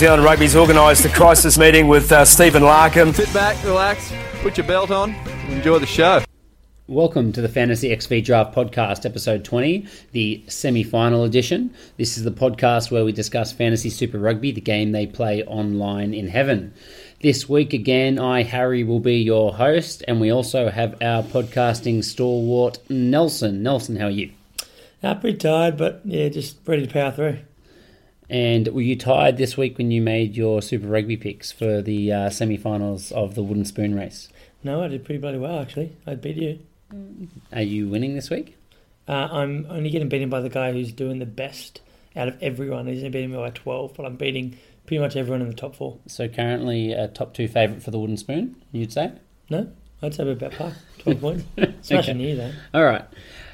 Zealand Rugby's organised a crisis meeting with uh, Stephen Larkham. Sit back, relax, put your belt on, enjoy the show. Welcome to the Fantasy XV Draft Podcast, episode 20, the semi final edition. This is the podcast where we discuss Fantasy Super Rugby, the game they play online in heaven. This week, again, I, Harry, will be your host, and we also have our podcasting stalwart, Nelson. Nelson, how are you? Uh, pretty tired, but yeah, just ready to power through. And were you tired this week when you made your Super Rugby picks for the uh, semi finals of the Wooden Spoon race? No, I did pretty bloody well, actually. I beat you. Are you winning this week? Uh, I'm only getting beaten by the guy who's doing the best out of everyone. He's only beating me by 12, but I'm beating pretty much everyone in the top four. So currently a top two favourite for the Wooden Spoon, you'd say? No, I'd say about par. 12 points. Smashing Okay. you, though. All right.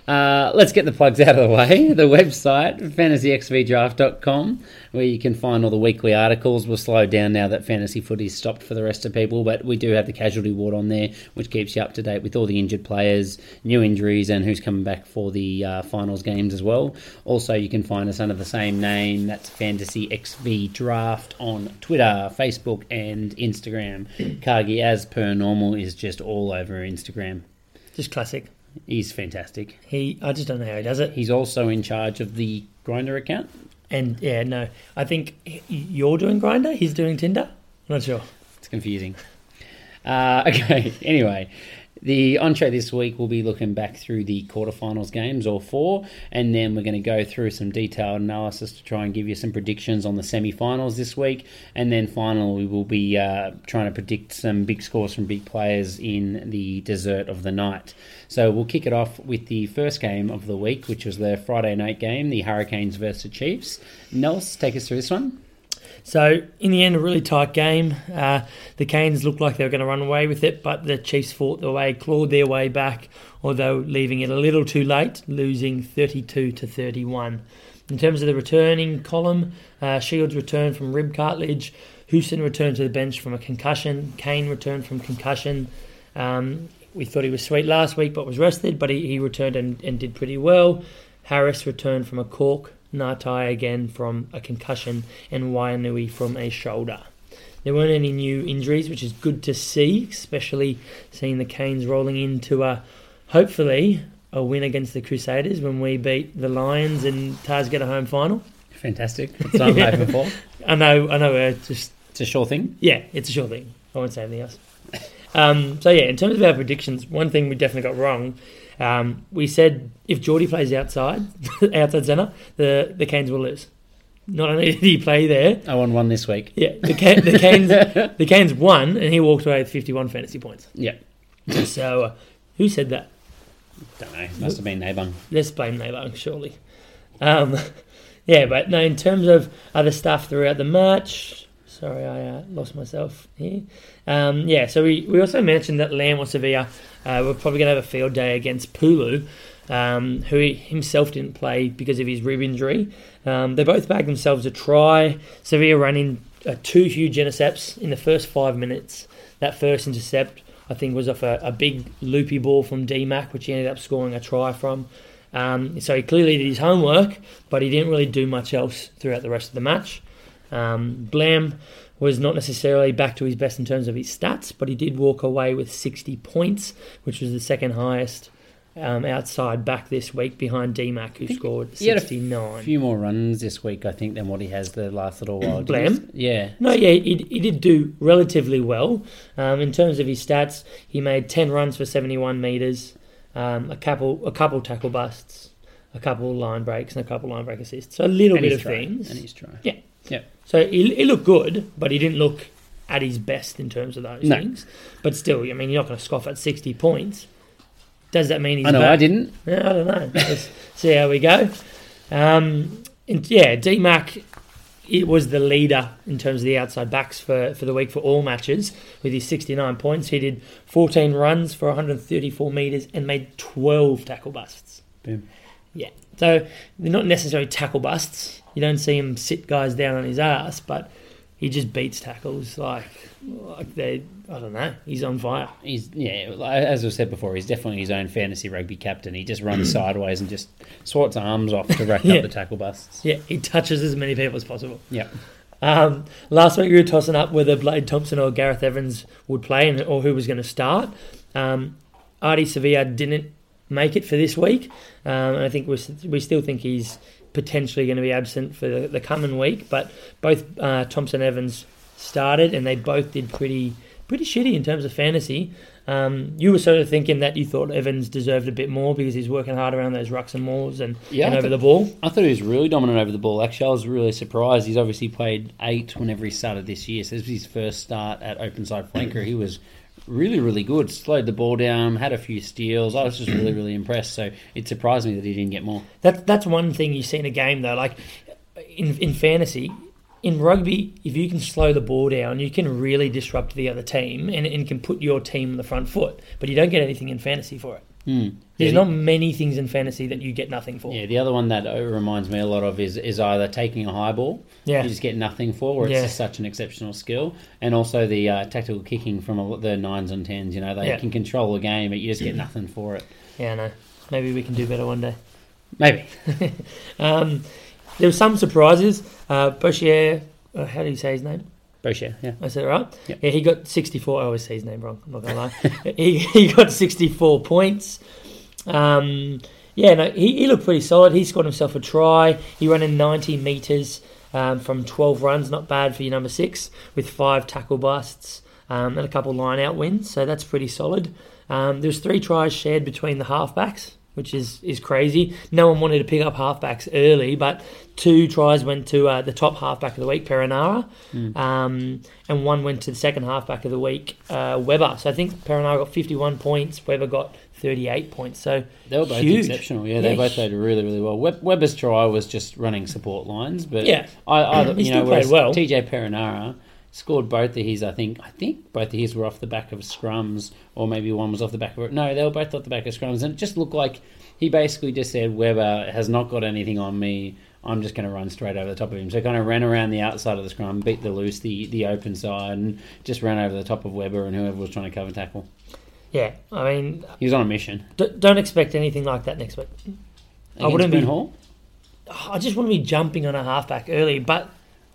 Uh, let's get the plugs out of the way. The website, fantasyxvdraft.com, where you can find all the weekly articles. We'll slow down now that fantasy footy's stopped for the rest of people, but we do have the casualty ward on there, which keeps you up to date with all the injured players, new injuries, and who's coming back for the uh, finals games as well. Also, you can find us under the same name. That's Fantasy XV Draft on Twitter, Facebook, and Instagram. Kagi, as per normal, is just all over Instagram. Just classic. He's fantastic. He, I just don't know how he does it. He's also in charge of the Grinder account. And yeah, no, I think you're doing Grinder. He's doing Tinder. I'm not sure. It's confusing. Uh, okay, anyway, the entree this week will be looking back through the quarterfinals games, all four, and then we're going to go through some detailed analysis to try and give you some predictions on the semi-finals this week, and then finally we will be uh, trying to predict some big scores from big players in the dessert of the night. So we'll kick it off with the first game of the week, which was the Friday night game, the Hurricanes versus Chiefs. Nels, take us through this one. So in the end, a really tight game. Uh, the Canes looked like they were going to run away with it, but the Chiefs fought their way, clawed their way back, although leaving it a little too late, losing 32 to 31. In terms of the returning column, uh, Shields returned from rib cartilage. Houston returned to the bench from a concussion. Kane returned from concussion. Um, we thought he was sweet last week, but was rested, but he, he returned and, and did pretty well. Harris returned from a cork. Ngatai again from a concussion, and Wainui from a shoulder. There weren't any new injuries, which is good to see, especially seeing the Canes rolling into a hopefully a win against the Crusaders when we beat the Lions and Tars get a home final. Fantastic. That's what I'm hoping for. I know, I know, we're just It's a sure thing. yeah, it's a sure thing. I won't say anything else. Um, so yeah, in terms of our predictions, one thing we definitely got wrong. Um, we said if Jordie plays outside, outside centre, the the Canes will lose. Not only did he play there, I won one this week. yeah, the, Ca- the Canes the Canes won, and he walked away with fifty one fantasy points. Yeah. So uh, who said that? Don't know. Must have been Nabung. Let's blame Nabung, surely. Um, yeah, but no, in terms of other stuff throughout the match, sorry, I uh, lost myself here. Um, yeah, so we, we also mentioned that Lam or Savea uh, were probably going to have a field day against Pulu, um, who himself didn't play because of his rib injury. Um, they both bagged themselves a try. Savea ran in uh, two huge intercepts in the first five minutes. That first intercept, I think, was off a, a big loopy ball from DMAC, which he ended up scoring a try from. Um, so he clearly did his homework, but he didn't really do much else throughout the rest of the match. Um, Blam was not necessarily back to his best in terms of his stats, but he did walk away with 60 points, which was the second highest um, outside back this week behind DMAC, who scored He had a few more runs this week, I think, than what he has the last little while. Blam? Yeah. No, yeah, he, he did do relatively well. Um, in terms of his stats, he made 10 runs for 71 metres, um, a couple a couple tackle busts, a couple line breaks, and a couple line break assists. So a little And bit of try. things. And he's trying. Yeah. Yeah. So he, he looked good, but he didn't look at his best in terms of those No. things. But still, I mean, you're not going to scoff at 60 points. Does that mean he's I know, back? I didn't. Yeah, I don't know. Let's see how we go. Um, and yeah, DMAC, it was the leader in terms of the outside backs for, for the week for all matches with his 69 points. He did 14 runs for 134 metres and made 12 tackle busts. Boom. Yeah. So they're not necessarily tackle busts. You don't see him sit guys down on his ass, but he just beats tackles like like they. I don't know. He's on fire. He's yeah, as I said before, he's definitely his own fantasy rugby captain. He just runs sideways and just swats arms off to rack Yeah. up the tackle busts. Yeah, he touches as many people as possible. Yeah. Um, last week we were tossing up whether Blade Thompson or Gareth Evans would play and, or who was going to start. Um, Ardie Savea didn't make it for this week, um, and I think we we still think he's potentially going to be absent for the, the coming week. But both uh, Thompson Evans started, and they both did pretty pretty shitty in terms of fantasy. Um, you were sort of thinking that you thought Evans deserved a bit more because he's working hard around those rucks and mauls and, Yeah, and over the ball. I thought he was really dominant over the ball. Actually, I was really surprised. He's obviously played eight whenever he started this year. So this was his first start at open side flanker. He was really, really good. Slowed the ball down, had a few steals. I was just really, really impressed. So it surprised me that he didn't get more. That that's one thing you see in a game though. Like in in fantasy, in rugby, if you can slow the ball down, you can really disrupt the other team and, and can put your team on the front foot. But you don't get anything in fantasy for it. Hmm. There's Yeah, not many things in fantasy that you get nothing for. Yeah, the other one that reminds me a lot of is is either taking a high ball, Yeah. you just get nothing for, or it's Yeah. just such an exceptional skill, and also the uh, tactical kicking from a, the nines and tens. You know, they Yeah. can control the game, but you just get nothing for it. Yeah, I know. Maybe we can do better one day. Maybe. Um, there were some surprises. Uh, uh, how do you say his name? Boshier, yeah. I said it right. Yep. Yeah, he got 64. I always say his name wrong. I'm not gonna lie. he he got 64 points. Um, yeah, no, he, he looked pretty solid. He scored himself a try. He ran in 90 meters um, from 12 runs. Not bad for your number six with five tackle busts um, and a couple line out wins. So that's pretty solid. Um, there was three tries shared between the halfbacks. Which is, is crazy. No one wanted to pick up halfbacks early, but two tries went to uh, the top halfback of the week, Perenara, um, and one went to the second halfback of the week, uh, Weber. So I think Perenara got 51 points, Weber got 38 points. So They were both Huge. exceptional. Yeah, they both played really, really well. Web- Weber's try was just running support lines, but Yeah. I, I He you know, played well. TJ Perenara scored both of his. I think I think both of his were off the back of scrums, or maybe one was off the back of it. No, they were both off the back of scrums, and it just looked like he basically just said Weber has not got anything on me. I'm just going to run straight over the top of him. So kind of ran around the outside of the scrum, beat the loose, the, the open side, and just ran over the top of Weber and whoever was trying to cover tackle. yeah, I mean, He was on a mission. d- don't expect anything like that next week. I wouldn't be- Brent Hall. I just want to be jumping on a halfback early, but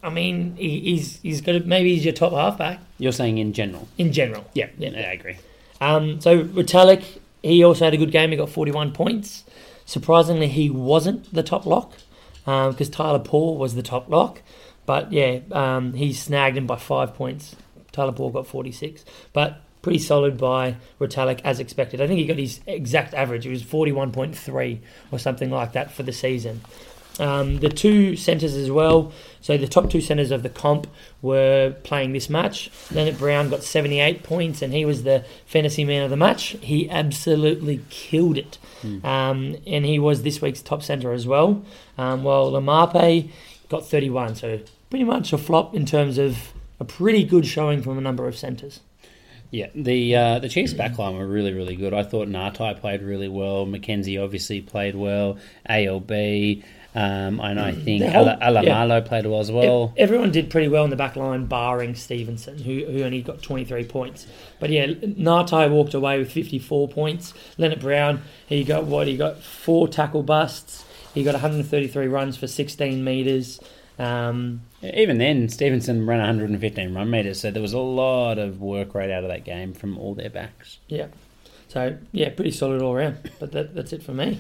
I mean, he, he's he's got to, maybe he's your top halfback You're saying in general. in general. Yeah, yeah, I agree. Um, so Retallick, he also had a good game. He got 41 points. Surprisingly, he wasn't the top lock because Tyler Paul was the top lock. But yeah, um, he snagged him by five points. Tyler Paul got 46. But pretty solid by Retallick as expected. I think he got his exact average. It was 41.3 or something like that for the season. Um, the two centres as well. So the top two centres of the comp were playing this match. Lienert-Brown got 78 points, and he was the fantasy man of the match. He absolutely killed it, um, and he was this week's top centre as well. Um, while Laumape got 31, so pretty much a flop in terms of a pretty good showing from a number of centres. Yeah, the uh, the Chiefs backline were really really good. I thought Ngatai played really well. McKenzie obviously played well. ALB, um, and I think whole- Ala- Alaimalo played well as well. Ev- Everyone did pretty well in the back line, barring Stevenson, who, who only got 23 points. But yeah, Ngatai walked away with 54 points. Lienert-Brown, he got what? He got four tackle busts. He got 133 runs for 16 metres. Um, Even then, Stevenson ran 115 run meters, so there was a lot of work rate out of that game from all their backs. yeah. So yeah, pretty solid all around. But that, that's it for me.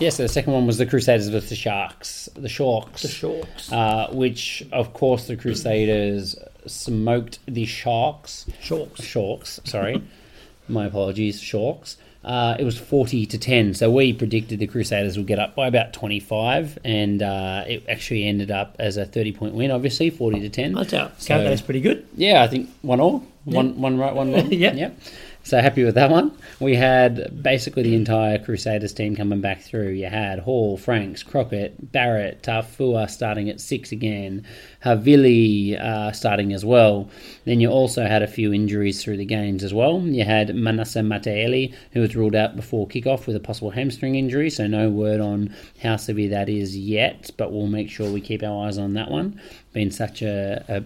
Yeah, so the second one was the Crusaders versus the Sharks. The Sharks. The Sharks. Uh, which, of course, the Crusaders smoked the Sharks. Sharks. Sharks, sorry. My apologies, Sharks. Uh, it was 40 to 10. So we predicted the Crusaders would get up by about 25, and uh, it actually ended up as a 30 point win, obviously, 40 to 10. That's out. So- that as pretty good. Yeah, I think one all. One, one right, one wrong. Yeah. Yep. So happy with that one. We had basically the entire Crusaders team coming back through. You had Hall, Franks, Crockett, Barrett, Taufua starting at six again, Havili uh, starting as well. Then you also had a few injuries through the games as well. You had Manasa Mataele, who was ruled out before kickoff with a possible hamstring injury, so no word on how severe that is yet, but we'll make sure we keep our eyes on that one. Been such a, a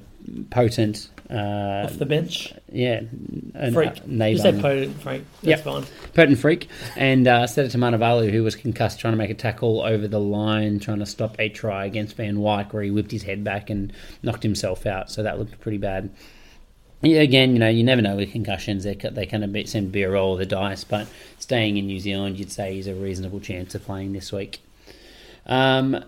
potent uh, Off the bench. yeah, Freak. uh, Just say potent freak. Yep. That's fine. potent freak, and uh, Seta Tamanivalu, who was concussed trying to make a tackle over the line, trying to stop a try against Van Wyk, where he whipped his head back and knocked himself out. So that looked pretty bad. Yeah, again, you know, you never know with concussions; they they kind of seem to be a roll of the dice. But staying in New Zealand, you'd say he's a reasonable chance of playing this week. Um,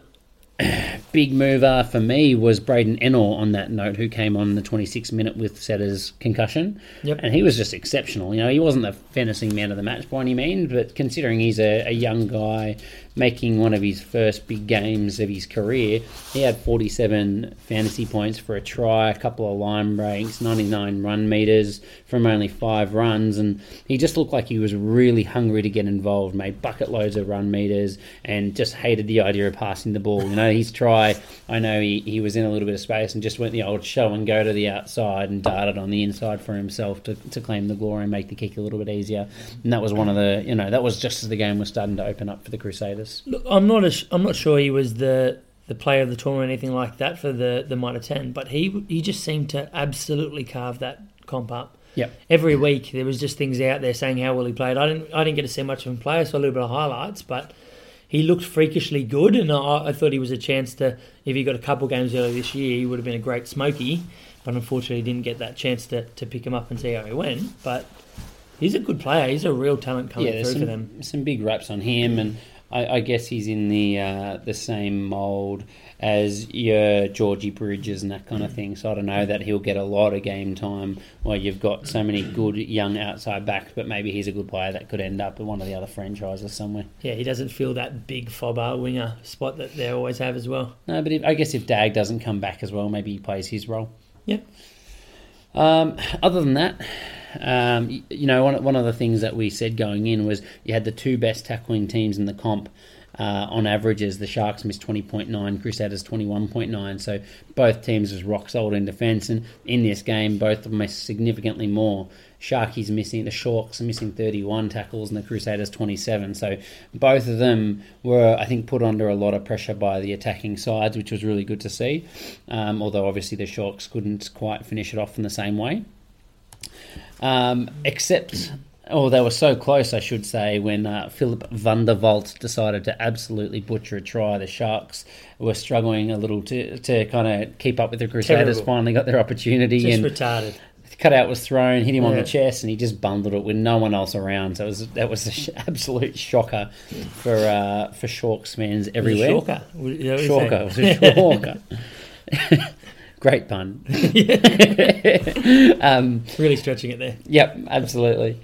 big mover for me was Braydon Ennor on that note, who came on the 26th minute with Setter's concussion. Yep. And he was just exceptional. You know, he wasn't the fantasy man of the match by any means, but considering he's a, a young guy making one of his first big games of his career, he had 47 fantasy points for a try, a couple of line breaks, 99 run meters from only five runs, and he just looked like he was really hungry to get involved, made bucket loads of run meters, and just hated the idea of passing the ball. You know, his try, I know he, he was in a little bit of space and just went the old show and go to the outside and darted on the inside for himself to, to claim the glory and make the kick a little bit easier. And that was one of the, you know, that was just as the game was starting to open up for the Crusaders. Look, I'm not. A, I'm not sure he was the the player of the tournament or anything like that for the the Mitre ten, but he he just seemed to absolutely carve that comp up. Yep. Every week there was just things out there saying how well he played. I didn't I didn't get to see much of him play. I saw a little bit of highlights, but he looked freakishly good, and I, I thought he was a chance to. If he got a couple games earlier this year, he would have been a great smoky. But unfortunately, didn't get that chance to, to pick him up and see how he went. But he's a good player. He's a real talent coming yeah, through some, for them. some big raps on him, and I, I guess he's in the uh, the same mould as your Georgie Bridges and that kind of thing. So I don't know that he'll get a lot of game time while you've got so many good young outside backs, but maybe he's a good player that could end up at one of the other franchises somewhere. Yeah, he doesn't feel that big fobber winger spot that they always have as well. No, but if, I guess if Dagg doesn't come back as well, maybe he plays his role. Yep. Um, other than that, um, you know, one, one of the things that we said going in was you had the two best tackling teams in the comp. Uh, on averages, the Sharks missed 20.9, Crusaders 21.9. So both teams was rock solid in defence, and in this game, both of them missed significantly more. Sharkies missing, the Sharks are missing 31 tackles, and the Crusaders 27. So both of them were, I think, put under a lot of pressure by the attacking sides, which was really good to see. Um, although obviously the Sharks couldn't quite finish it off in the same way. Um, except, oh, they were so close, I should say, when uh, Philip van der decided to absolutely butcher a try. The Sharks were struggling a little to, to kind of keep up with the Crusaders. Terrible. Finally got their opportunity Just and retarded. cutout was thrown, hit him on the chest, and he just bundled it with no one else around. So it was that was an absolute shocker for uh, for Sharks fans everywhere. Shorker. Is that what you Shorker, it was say? a shorker. Great pun. um, really stretching it there. Yep, absolutely.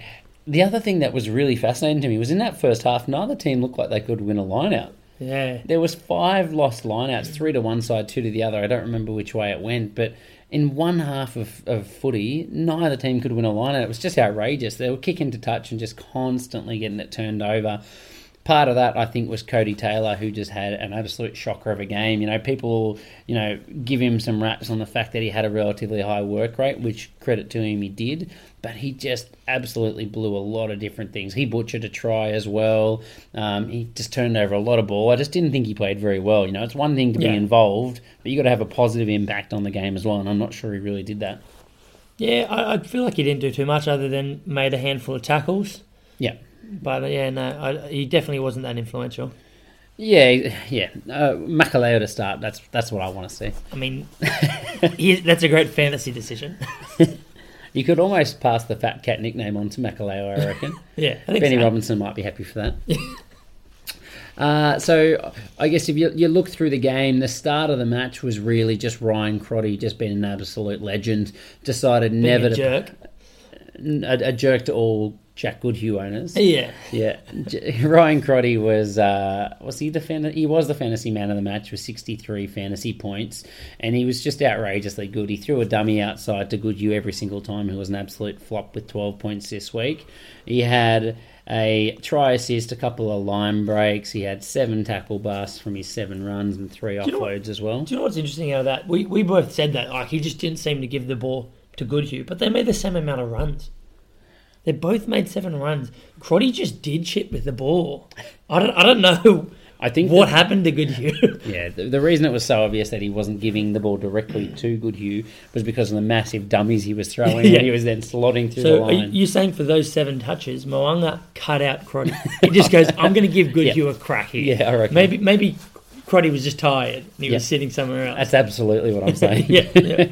The other thing that was really fascinating to me was in that first half, neither team looked like they could win a line out. Yeah. There was five lost lineouts, three to one side, two to the other. I don't remember which way it went, but in one half of, of footy, neither team could win a lineout. It was just outrageous. They were kicking to touch and just constantly getting it turned over. Part of that, I think, was Codie Taylor, who just had an absolute shocker of a game. You know, people, you know, give him some raps on the fact that he had a relatively high work rate, which credit to him, he did. But he just absolutely blew a lot of different things. He butchered a try as well. Um, he just turned over a lot of ball. I just didn't think he played very well. You know, it's one thing to Yeah. be involved, but you got to have a positive impact on the game as well. And I'm not sure he really did that. Yeah, I, I feel like he didn't do too much other than made a handful of tackles. Yeah. But uh, yeah, no, I, he definitely wasn't that influential. Yeah, yeah. Uh, Makalio to start. That's that's what I want to see. I mean, he, that's a great fantasy decision. You could almost pass the fat cat nickname on to Makalio, I reckon. Yeah, I think Benny so. Robinson might be happy for that. Uh, so I guess if you, you look through the game, the start of the match was really just Ryan Crotty just being an absolute legend. Decided Being never a to jerk. a, a jerk to all Jack Goodhue owners. Yeah. Yeah, Ryan Crotty was uh, was he the fan- he was the fantasy man of the match with 63 fantasy points, and he was just outrageously good. He threw a dummy outside to Goodhue every single time, who was an absolute flop with 12 points this week. He had a try assist, a couple of line breaks. He had seven tackle busts from his seven runs and three you know what- offloads as well. Do you know what's interesting out of that? We we both said that like he just didn't seem to give the ball to Goodhue, but they made the same amount of runs. They both made seven runs. Crotty just did shit with the ball. I don't I don't know I think what that- happened to Goodhue. Yeah, the, the reason it was so obvious that he wasn't giving the ball directly to Goodhue was because of the massive dummies he was throwing Yeah. and he was then slotting through the so are line. you saying for those seven touches, Mo'unga cut out Crotty? He just goes, "I'm going to give Goodhue a crack here." Yeah, I reckon. Maybe maybe Crotty was just tired and he Yeah. was sitting somewhere else. That's absolutely what I'm saying. yeah, yeah.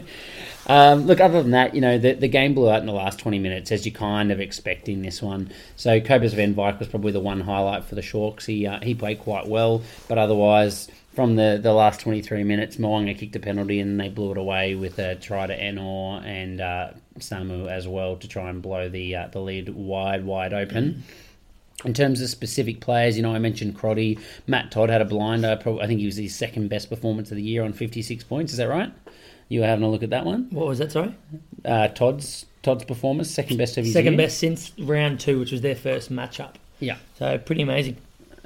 Um, look, other than that, you know, the, the game blew out in the last 20 minutes, as you kind of expect in this one. So, Kobus Van Wyk was probably the one highlight for the Sharks. He, uh, he played quite well, but otherwise, from the, the last 23 minutes, Mo'unga kicked a penalty and they blew it away with a try to Ennor and uh, Samu as well to try and blow the, uh, the lead wide, wide open. In terms of specific players, you know, I mentioned Crotty. Matt Todd had a blinder. I think he was his second best performance of the year on 56 points. Is that right? You were having a look at that one? What was that? Sorry, Uh, Todd's Todd's performance, second best of his second year. best since round two, which was their first matchup. Yeah. So pretty amazing.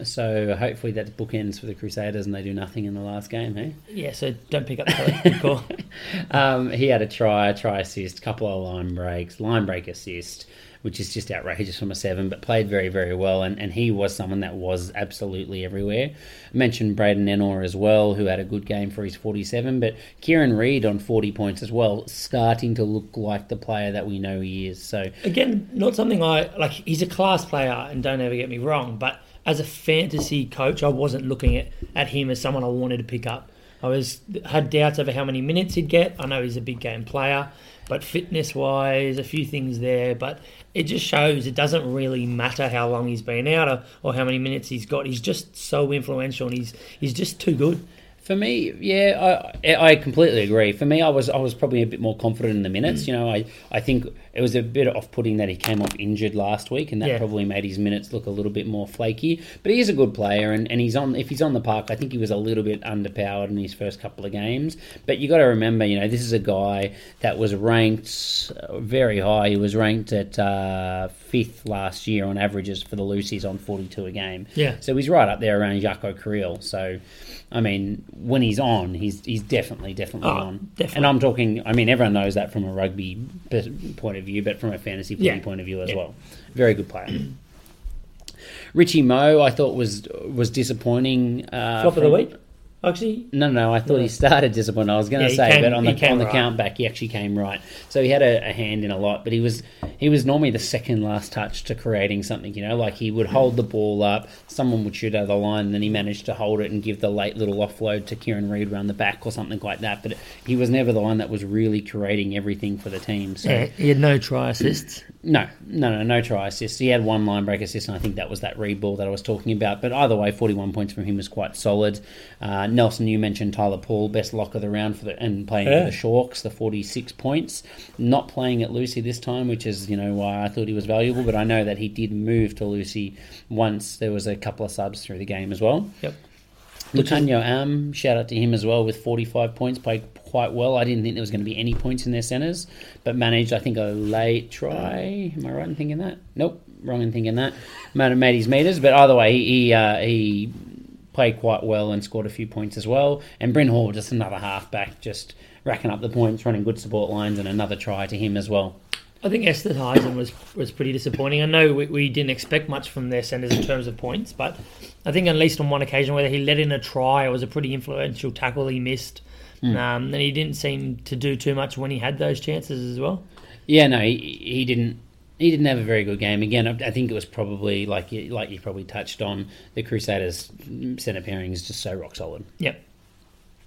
So hopefully that bookends for the Crusaders and they do nothing in the last game, hey? Yeah. So don't pick up the call. Um, he had a try, a try assist, couple of line breaks, line break assist, which is just outrageous from a seven, but played very, very well. And, and he was someone that was absolutely everywhere. I mentioned Braydon Ennor as well, who had a good game for his 47, but Kieran Read on 40 points as well, starting to look like the player that we know he is. So Again, not something I like. He's a class player, and don't ever get me wrong. But as a fantasy coach, I wasn't looking at, at him as someone I wanted to pick up. I was had doubts over how many minutes he'd get. I know he's a big game player, but fitness wise, a few things there. But it just shows it doesn't really matter how long he's been out or, or how many minutes he's got. He's just so influential, and he's he's just too good. For me, yeah, I, I completely agree. For me, I was I was probably a bit more confident in the minutes. Mm. You know, I, I think it was a bit off putting that he came off injured last week, and that Yeah. probably made his minutes look a little bit more flaky. But he is a good player, and, and he's on. If he's on the park, I think he was a little bit underpowered in his first couple of games. But you got to remember, you know, this is a guy that was ranked uh, very high. He was ranked at uh, fifth last year on averages for the loosies on forty two a game. Yeah. So he's right up there around Jaco Kriel. So, I mean, when he's on, he's he's definitely definitely Oh, on. definitely. And I'm talking. I mean, everyone knows that from a rugby point of view, but from a fantasy footy Yeah. point of view as Yeah. well. Very good player. Richie Moe, I thought was was disappointing. Uh, Flop of the week, actually. no, no, I thought he started disappointing. I was going to he say, came- but on the on the right. count back, he actually came right. So he had a, a hand in a lot, but he was he was normally the second last touch to creating something. You know, like he would hold the ball up, someone would shoot out of the line, and then he managed to hold it and give the late little offload to Kieran Read around the back or something like that. But he was never the one that was really creating everything for the team. So Yeah, he had no try assists. No, no, no, no try assist. He had one line break assist, and I think that was that read ball that I was talking about. But either way, 41 points from him was quite solid. Uh, Nelson, you mentioned Tyler Paul, best lock of the round for the and playing Yeah. for the Sharks, the 46 points. Not playing at loosie this time, which is you know why I thought he was valuable. But I know that he did move to loosie once there was a couple of subs through the game as well. Yep. Lukhanyo Am, shout out to him as well with 45 points, played quite well. I didn't think there was going to be any points in their centres, but managed, I think, a late try. Am I right in thinking that? Nope, wrong in thinking that. Have made his meters, but either way, he he, uh, he played quite well and scored a few points as well. And Bryn Hall, just another halfback, just racking up the points, running good support lines, and another try to him as well. I think Esterhuizen was was pretty disappointing. I know we, we didn't expect much from their centres in terms of points, but I think at least on one occasion whether he let in a try, it was a pretty influential tackle he missed, um, and he didn't seem to do too much when he had those chances as well. Yeah, no, he, he didn't. He didn't have a very good game. Again, I I think it was probably like you, like you probably touched on. The Crusaders' centre pairing is just so rock solid. Yep.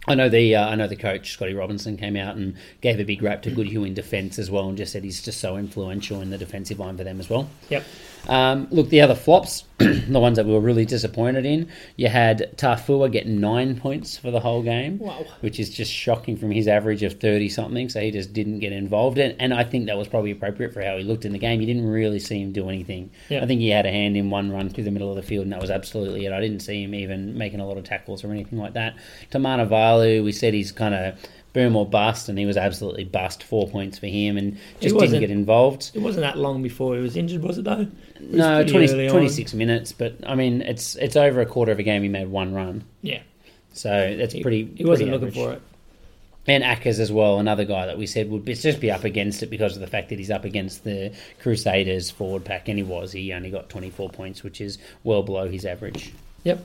I know the uh, I know the coach Scotty Robertson came out and gave a big rap to Goodhue in defence as well, and just said he's just so influential in the defensive line for them as well. Yep. Um, look, the other flops, the ones that we were really disappointed in, you had Taufua get nine points for the whole game, Wow. which is just shocking from his average of 30 something. So he just didn't get involved. And, and I think that was probably appropriate for how he looked in the game. You didn't really see him do anything. Yeah. I think he had a hand in one run through the middle of the field, and that was absolutely it. I didn't see him even making a lot of tackles or anything like that. Tamana Valu, we said he's kind of boom or bust, and he was absolutely bust. Four points for him, and just didn't get involved. It wasn't that long before he was injured, was it though? It was No, 20, early on. 26 minutes, but I mean, it's it's over a quarter of a game. He made one run, Yeah. so that's He, pretty. he wasn't pretty looking for it. And Ackers as well, another guy that we said would be, just be up against it because of the fact that he's up against the Crusaders forward pack, and he was. He only got 24 points, which is well below his average. Yep.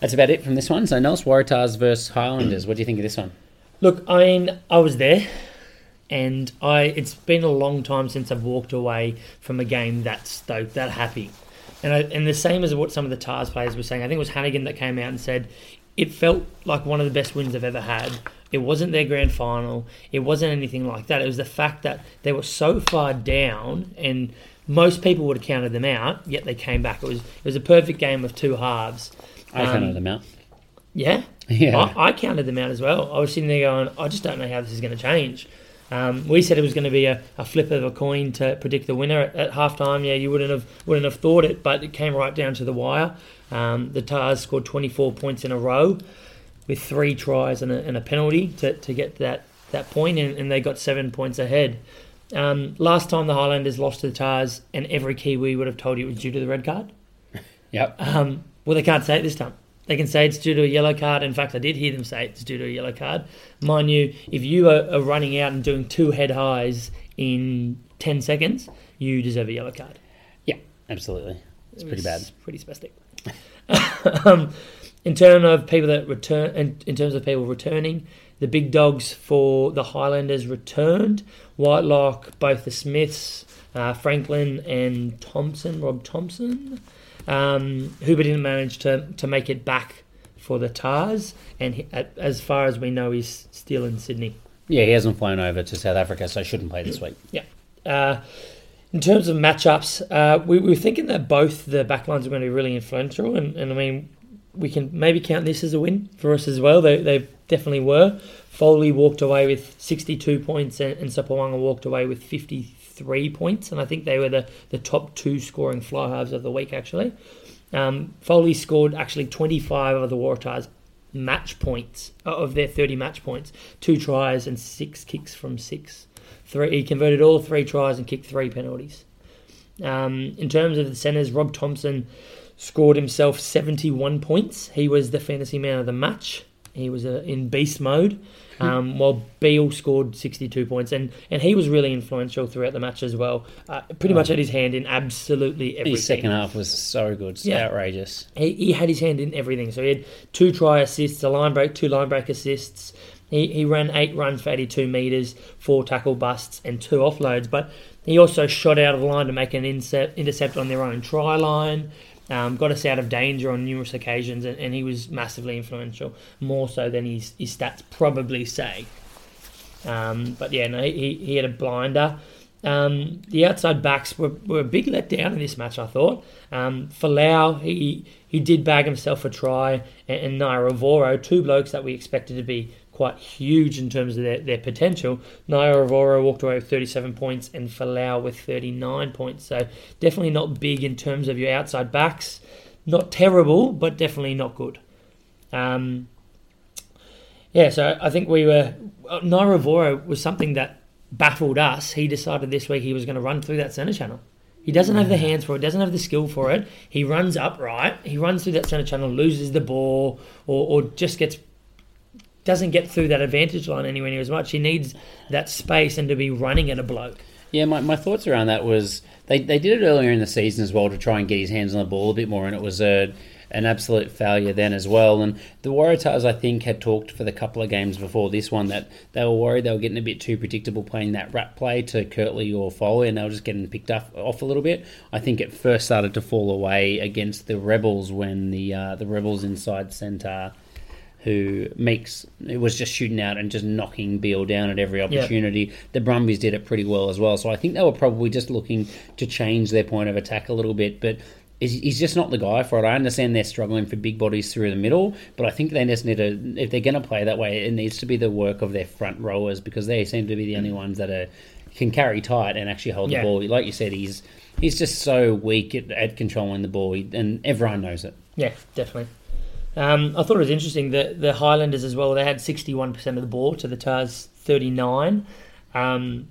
That's about it from this one. So, Nels Waratahs versus Highlanders. What do you think of this one? Look, I mean, I was there, and I. It's been a long time since I've walked away from a game that stoked, that happy, and I, and the same as what some of the Tars players were saying. I think it was Hanigan that came out and said it felt like one of the best wins I've ever had. It wasn't their grand final. It wasn't anything like that. It was the fact that they were so far down, and most people would have counted them out. Yet they came back. It was it was a perfect game of two halves. I Um, counted them out. Yeah. Yeah. I, I counted them out as well. I was sitting there going, I just don't know how this is going to change. Um, we said it was going to be a, a flip of a coin to predict the winner at, at halftime. Yeah, you wouldn't have wouldn't have thought it, but it came right down to the wire. Um, the Tars scored 24 points in a row with three tries and a, and a penalty to, to get that that point, and, and they got seven points ahead. Um, last time the Highlanders lost to the Tars, and every Kiwi would have told you it was due to the red card. Yep. Um, well, they can't say it this time. They can say it's due to a yellow card. In fact, I did hear them say it's due to a yellow card. Mind you, if you are, running out and doing two head highs in 10 seconds, you deserve a yellow card. Yeah, absolutely. It's pretty bad. It's pretty spastic. um, in terms of people that return, in, in terms of people returning, the big dogs for the Highlanders returned. Whitelock, both the Smiths, uh, Franklin and Thompson, Rob Thompson. Um, Hooper didn't manage to, to make it back for the Tars, and he, as far as we know, he's still in Sydney. Yeah, he hasn't flown over to South Africa, so shouldn't play this week. Yeah. Uh, in terms of matchups, uh, we, we were thinking that both the backlines are going to be really influential, and, and I mean, we can maybe count this as a win for us as well. They, they definitely were. Foley walked away with 62 points, and, and Sopoaga walked away with 53 points, and I think they were the, the top two scoring fly halves of the week, actually. Um, Foley scored actually 25 of the Waratahs match points uh, of their 30 match points, two tries and six kicks from six. Three, he converted all three tries and kicked three penalties. Um, in terms of the centres, Rob Thompson scored himself 71 points. He was the fantasy man of the match. He was uh, in beast mode, um, while Beale scored 62 points, and, and he was really influential throughout the match as well. Uh, pretty much had his hand in absolutely everything. His second half was so good, it's Yeah. outrageous. He, he had his hand in everything. So he had two try assists, a line break, two line break assists. He, he ran eight runs for 82 metres, four tackle busts, and two offloads. But he also shot out of line to make an incept, intercept on their own try line. Um, got us out of danger on numerous occasions, and, and he was massively influential, more so than his, his stats probably say. Um, but yeah, no, he, he had a blinder. Um, the outside backs were, were a big letdown in this match, I thought. Um, Folau, he he did bag himself a try, and, and Naiyaravoro, two blokes that we expected to be quite huge in terms of their, their potential. Naiyaravoro walked away with 37 points, and Folau with 39 points. So definitely not big in terms of your outside backs. Not terrible, but definitely not good. Um, yeah, so I think we were. uh, Naiyaravoro was something that baffled us. He decided this week he was going to run through that centre channel. He doesn't have the hands for it, doesn't have the skill for it. He runs upright, he runs through that centre channel, loses the ball, or, or just gets doesn't get through that advantage line anywhere near as much. He needs that space and to be running at a bloke. Yeah, my, my thoughts around that was they, they did it earlier in the season as well to try and get his hands on the ball a bit more, and it was a, an absolute failure then as well. And the Waratahs, I think, had talked for the couple of games before this one that they were worried they were getting a bit too predictable playing that rat play to Kurtley or Foley, and they were just getting picked up off a little bit. I think it first started to fall away against the Rebels when the uh, the Rebels inside centre. Who makes it was just shooting out and just knocking Beale down at every opportunity. The Brumbies did it pretty well as well. So I think they were probably just looking to change their point of attack a little bit, but. He's he's just not the guy for it. I understand they're struggling for big bodies through the middle, but I think they just need to, if they're going to play that way, it needs to be the work of their front rowers because they seem to be the only mm. ones that are can carry tight and actually hold Yeah. the ball. Like you said, he's he's just so weak at, at controlling the ball, and everyone knows it. Yeah, definitely. Um, I thought it was interesting that the Highlanders as well. They had sixty-one percent of the ball to the Tars thirty-nine. Um,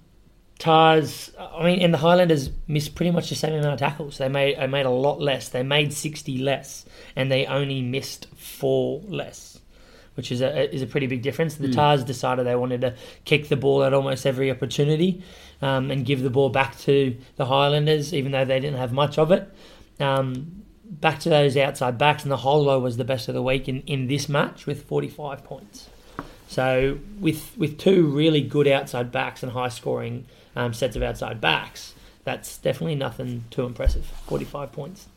Tars, I mean, and the Highlanders missed pretty much the same amount of tackles. They made they made a lot less. They made sixty less, and they only missed four less, which is a is a pretty big difference. The Tars decided they wanted to kick the ball at almost every opportunity, um, and give the ball back to the Highlanders, even though they didn't have much of it. Um, back to those outside backs, and Naholo was the best of the week in, in this match with 45 points. So with with two really good outside backs and high scoring um, sets of outside backs, that's definitely nothing too impressive. 45 points.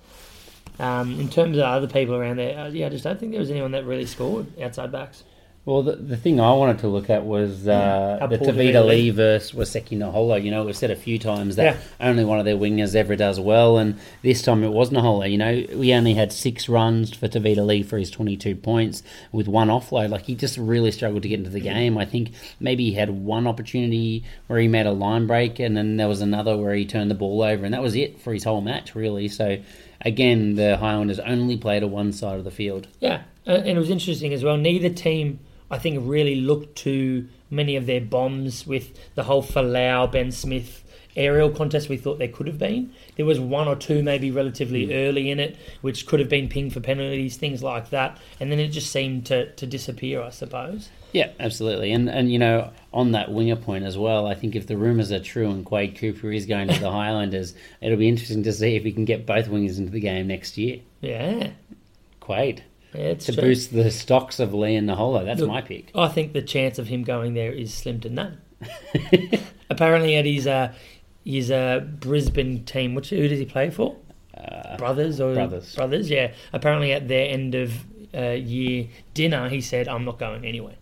Um, in terms of other people around there, uh, yeah, I just don't think there was anyone that really scored outside backs. Well, the, the thing I wanted to look at was uh, How the Tevita Li versus Waisake Naholo. You know, we've said a few times that Yeah. only one of their wingers ever does well, and this time it was Naholo. You know, we only had six runs for Tevita Li for his 22 points with one offload. Like, he just really struggled to get into the game. I think maybe he had one opportunity where he made a line break, and then there was another where he turned the ball over, and that was it for his whole match, really. So, again, the Highlanders only played a one side of the field. Yeah, and it was interesting as well. Neither team, I think, really looked to many of their bombs with the whole Folau Ben Smith aerial contest. We thought there could have been. There was one or two maybe relatively hmm. early in it, which could have been pinged for penalties, things like that, and then it just seemed to, to disappear. I suppose. Yeah, absolutely. And and you know, on that winger point as well, I think if the rumours are true and Quade Cooper is going to the Highlanders, it'll be interesting to see if we can get both wingers into the game next year. Yeah, Quade. Yeah it's To true. boost the stocks of Li and Naholo. That's Look, my pick. I think the chance of him going there is slim to none. Apparently, at his uh, his uh, Brisbane team, which who does he play for? brothers or Uh, Brothers. Brothers, yeah. Apparently, at their end of uh, year dinner, he said, "I'm not going anywhere."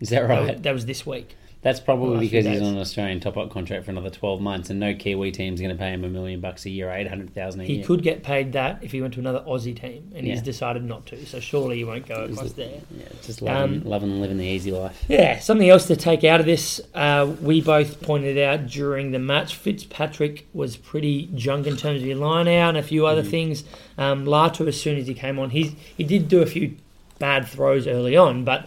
Is that That, right? was, that was this week. That's probably few because he's on an Australian top up contract for another 12 months and no Kiwi team's going to pay him a million bucks a year, 800,000 a He year. He could get paid that if he went to another Aussie team, and he's decided not to. So surely he won't go across there. Yeah, just loving, Um, loving living the easy life. Yeah, something else to take out of this. Uh, we both pointed out during the match. Fitzpatrick was pretty junk in terms of your line out and a few other things. Um, Latu, as soon as he came on, he he did do a few bad throws early on, but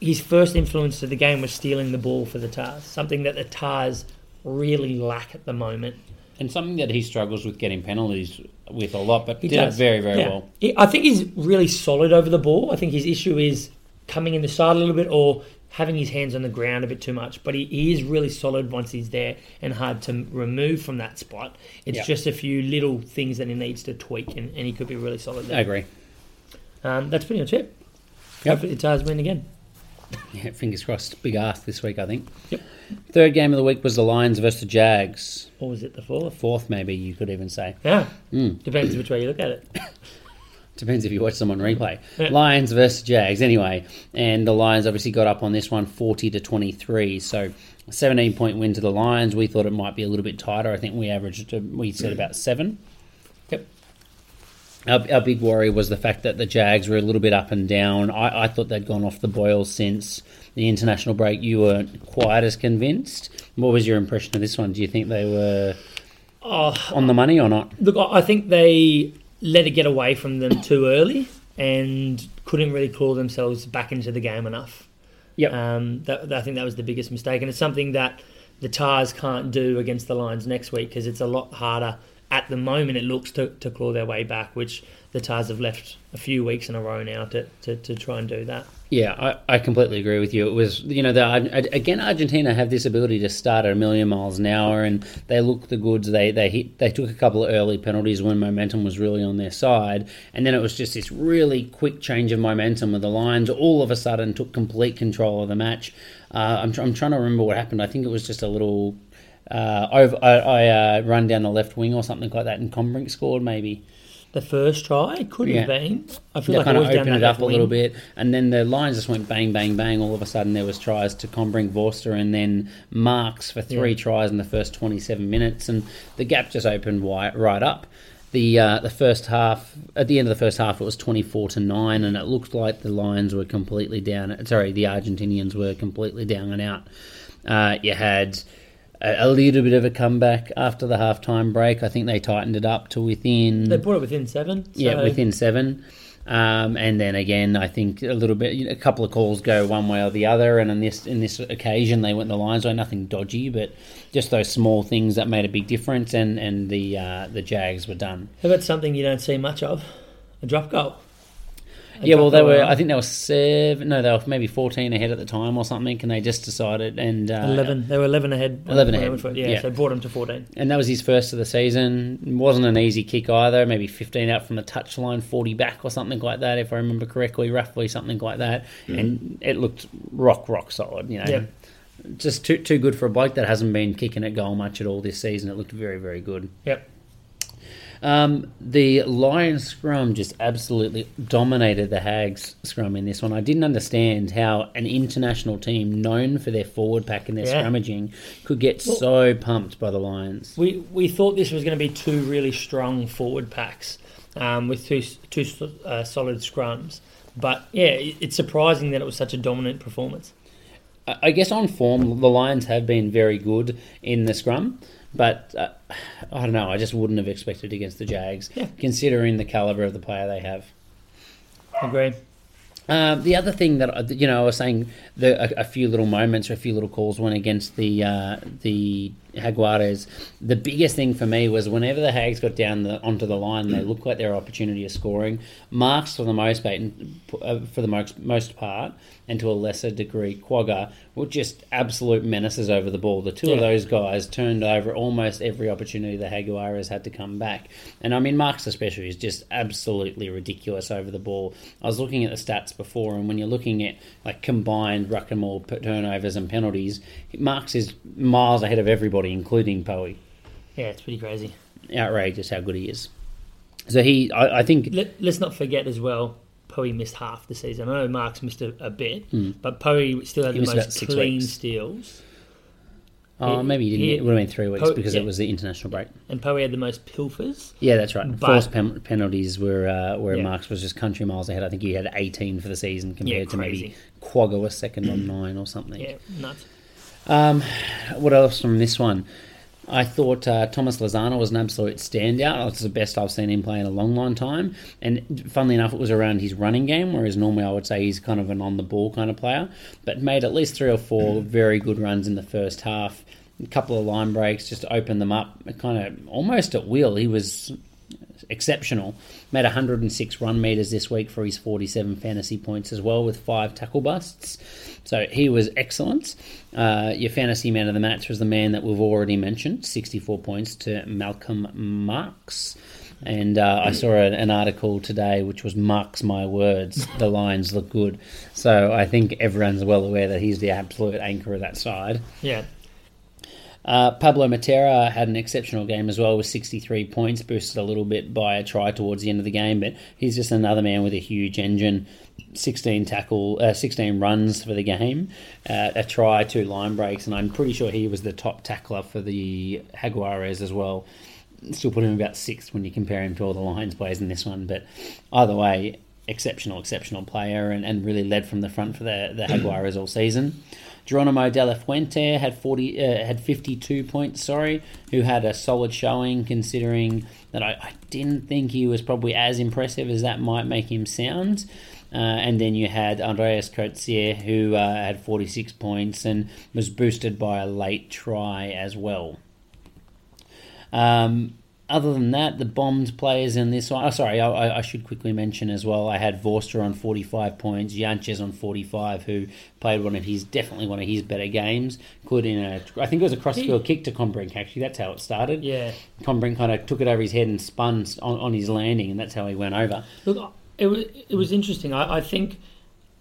his first influence to the game was stealing the ball for the Tars, something that the Tars really lack at the moment. And something that he struggles with getting penalties with a lot, but He did does. it very, very Yeah. well. I think he's really solid over the ball. I think his issue is coming in the side a little bit or having his hands on the ground a bit too much. But he, he is really solid once he's there and hard to remove from that spot. It's Yeah. just a few little things that he needs to tweak, and, and he could be really solid there. I agree. Um, that's pretty much it. Yep. Hopefully the Tars win again. Yeah, fingers crossed. Big ask this week, I think. Yep. Third game of the week was the Lions versus the Jags. Or was it the fourth? Fourth, maybe you could even say. Yeah. Mm. Depends which way you look at it. Depends if you watch them on replay. Yeah. Lions versus Jags, anyway. And the Lions obviously got up on this one 40 to 23. So 17 point win to the Lions. We thought it might be a little bit tighter. I think we averaged, uh, we said about seven. Our, our big worry was the fact that the Jags were a little bit up and down. I, I thought they'd gone off the boil since the international break. You weren't quite as convinced. What was your impression of this one? Do you think they were Oh, on the money or not? Look, I I think they let it get away from them too early and couldn't really claw themselves back into the game enough. Yep. Um, that, I think that was the biggest mistake, and it's something that the Tars can't do against the Lions next week because it's a lot harder at the moment. It looks to, to claw their way back, which the Tars have left a few weeks in a row now to, to, to try and do that. Yeah, I, I completely agree with you. It was, you know, the, again, Argentina have this ability to start at a million miles an hour, and they look the goods. They they hit, they took a couple of early penalties when momentum was really on their side, and then it was just this really quick change of momentum with the Lions. All of a sudden, took complete control of the match. Uh, I'm tr- I'm trying to remember what happened. I think it was just a little. Uh, over, I, I uh, run down the left wing or something like that, and Combrinck scored maybe. the first try. It could have been. I feel They like kind of opened it that up a left little wing. bit, and then the lines just went bang, bang, bang. All of a sudden, there was tries to Combrinck, Vorster, and then Marx for three Yeah. tries in the first 27 minutes, and the gap just opened wi- right up. The uh, the first half, at the end of the first half, it was 24 to nine, and it looked like the Lions were completely down. Sorry, the Argentinians were completely down and out. Uh, you had a, a little bit of a comeback after the halftime break. I think they tightened it up to within They brought it within seven. So yeah, within seven. Um, and then again, I think a little bit, you know, a couple of calls go one way or the other. And in this in this occasion, they went the lines way. Nothing dodgy, but just those small things that made a big difference. And and the uh, the Jags were done. How about something you don't see much of? A drop goal. Yeah, well, they were. I think they were seven. No, they were maybe fourteen ahead at the time or something. And they just decided and uh, eleven. They were eleven ahead. 11 they ahead. Yeah, yeah. so brought them to fourteen. and that was his first of the season. It wasn't an easy kick either. Maybe 15 out from the touchline, 40 back or something like that, if I remember correctly, roughly something like that. And it looked rock, rock solid. You know, Yeah. just too too good for a bloke that hasn't been kicking at goal much at all this season. It looked very, very good. Yep. Um, the Lions scrum just absolutely dominated the Jags scrum in this one. I didn't understand how an international team known for their forward pack and their Yeah. scrummaging could get so pumped by the Lions. We we thought this was going to be two really strong forward packs um, with two two uh, solid scrums, but yeah, it's surprising that it was such a dominant performance. I guess on form, the Lions have been very good in the scrum, but uh, I don't know. I just wouldn't have expected against the Jags, Yeah. considering the caliber of the player they have. Agree. Um, the other thing that I- you know, I was saying the, a, a few little moments or a few little calls went against the uh, the Jaguares. The biggest thing for me was whenever the Jags got down the, onto the line, they looked like their opportunity of scoring. Marx for the most part, uh, for the most most part, and to a lesser degree, Kwagga were just absolute menaces over the ball. The two of those guys turned over almost every opportunity the Jaguares had to come back. And I mean, Marx especially is just absolutely ridiculous over the ball. I was looking at the stats before, and when you're looking at like combined ruck and turnovers and penalties, Marx is miles ahead of everybody, including Poe. Yeah, it's pretty crazy. Outrageous how good he is. So he, I, I think, Let, let's not forget as well. Poe missed half the season. I know Marx's missed a, a bit, but Poe still had. He the most clean weeks. steals, oh, maybe he didn't. he- it would have been three weeks Poe- because yeah. it was the international break. and Poe had the most pilfers. Yeah, that's right. Forced pen- penalties were uh, where Yeah. Marx was just country miles ahead. I think he had 18 for the season compared to maybe. Kwagga was second on nine or something. Yeah, nuts. Um, what else from this one? I thought uh, Thomas Lezana was an absolute standout. It's the best I've seen him play in a long, long time. And funnily enough, it was around his running game, whereas normally I would say he's kind of an on the ball kind of player. But made at least three or four very good runs in the first half. A couple of line breaks just to open them up, kind of almost at will. He was exceptional. Made 106 run meters this week for his 47 fantasy points as well, with five tackle busts. So he was excellent. Uh, your fantasy man of the match was the man that we've already mentioned, 64 points to Malcolm Marx. And uh, I saw an, an article today which was Marks my words. The lines look good. So I think everyone's well aware that he's the absolute anchor of that side. Yeah, Uh, Pablo Matera had an exceptional game as well with 63 points, boosted a little bit by a try towards the end of the game, but he's just another man with a huge engine. 16 tackle, uh, 16 runs for the game, uh, a try, two line breaks, and I'm pretty sure he was the top tackler for the Jaguares as well. Still put him about sixth when you compare him to all the Lions players in this one, but either way, exceptional, exceptional player, and, and really led from the front for the the Jaguares all season. Jeronimo De La Fuente had forty uh, had fifty two points. Sorry, who had a solid showing considering that I, I didn't think he was probably as impressive as that might make him sound. Uh, and then you had Andries Coetzee, who uh, had 46 points and was boosted by a late try as well. Um, other than that, the bombed players in this one. Oh, sorry, I- I, I should quickly mention as well. I had Vorster on forty-five points, Jantjies on forty-five, who played one of his definitely one of his better games. Including a, I think it was a crossfield kick to Combrinck. Actually, that's how it started. yeah. Combrinck kind of took it over his head and spun on, on his landing, and that's how he went over. Look, it was it was interesting. I, I think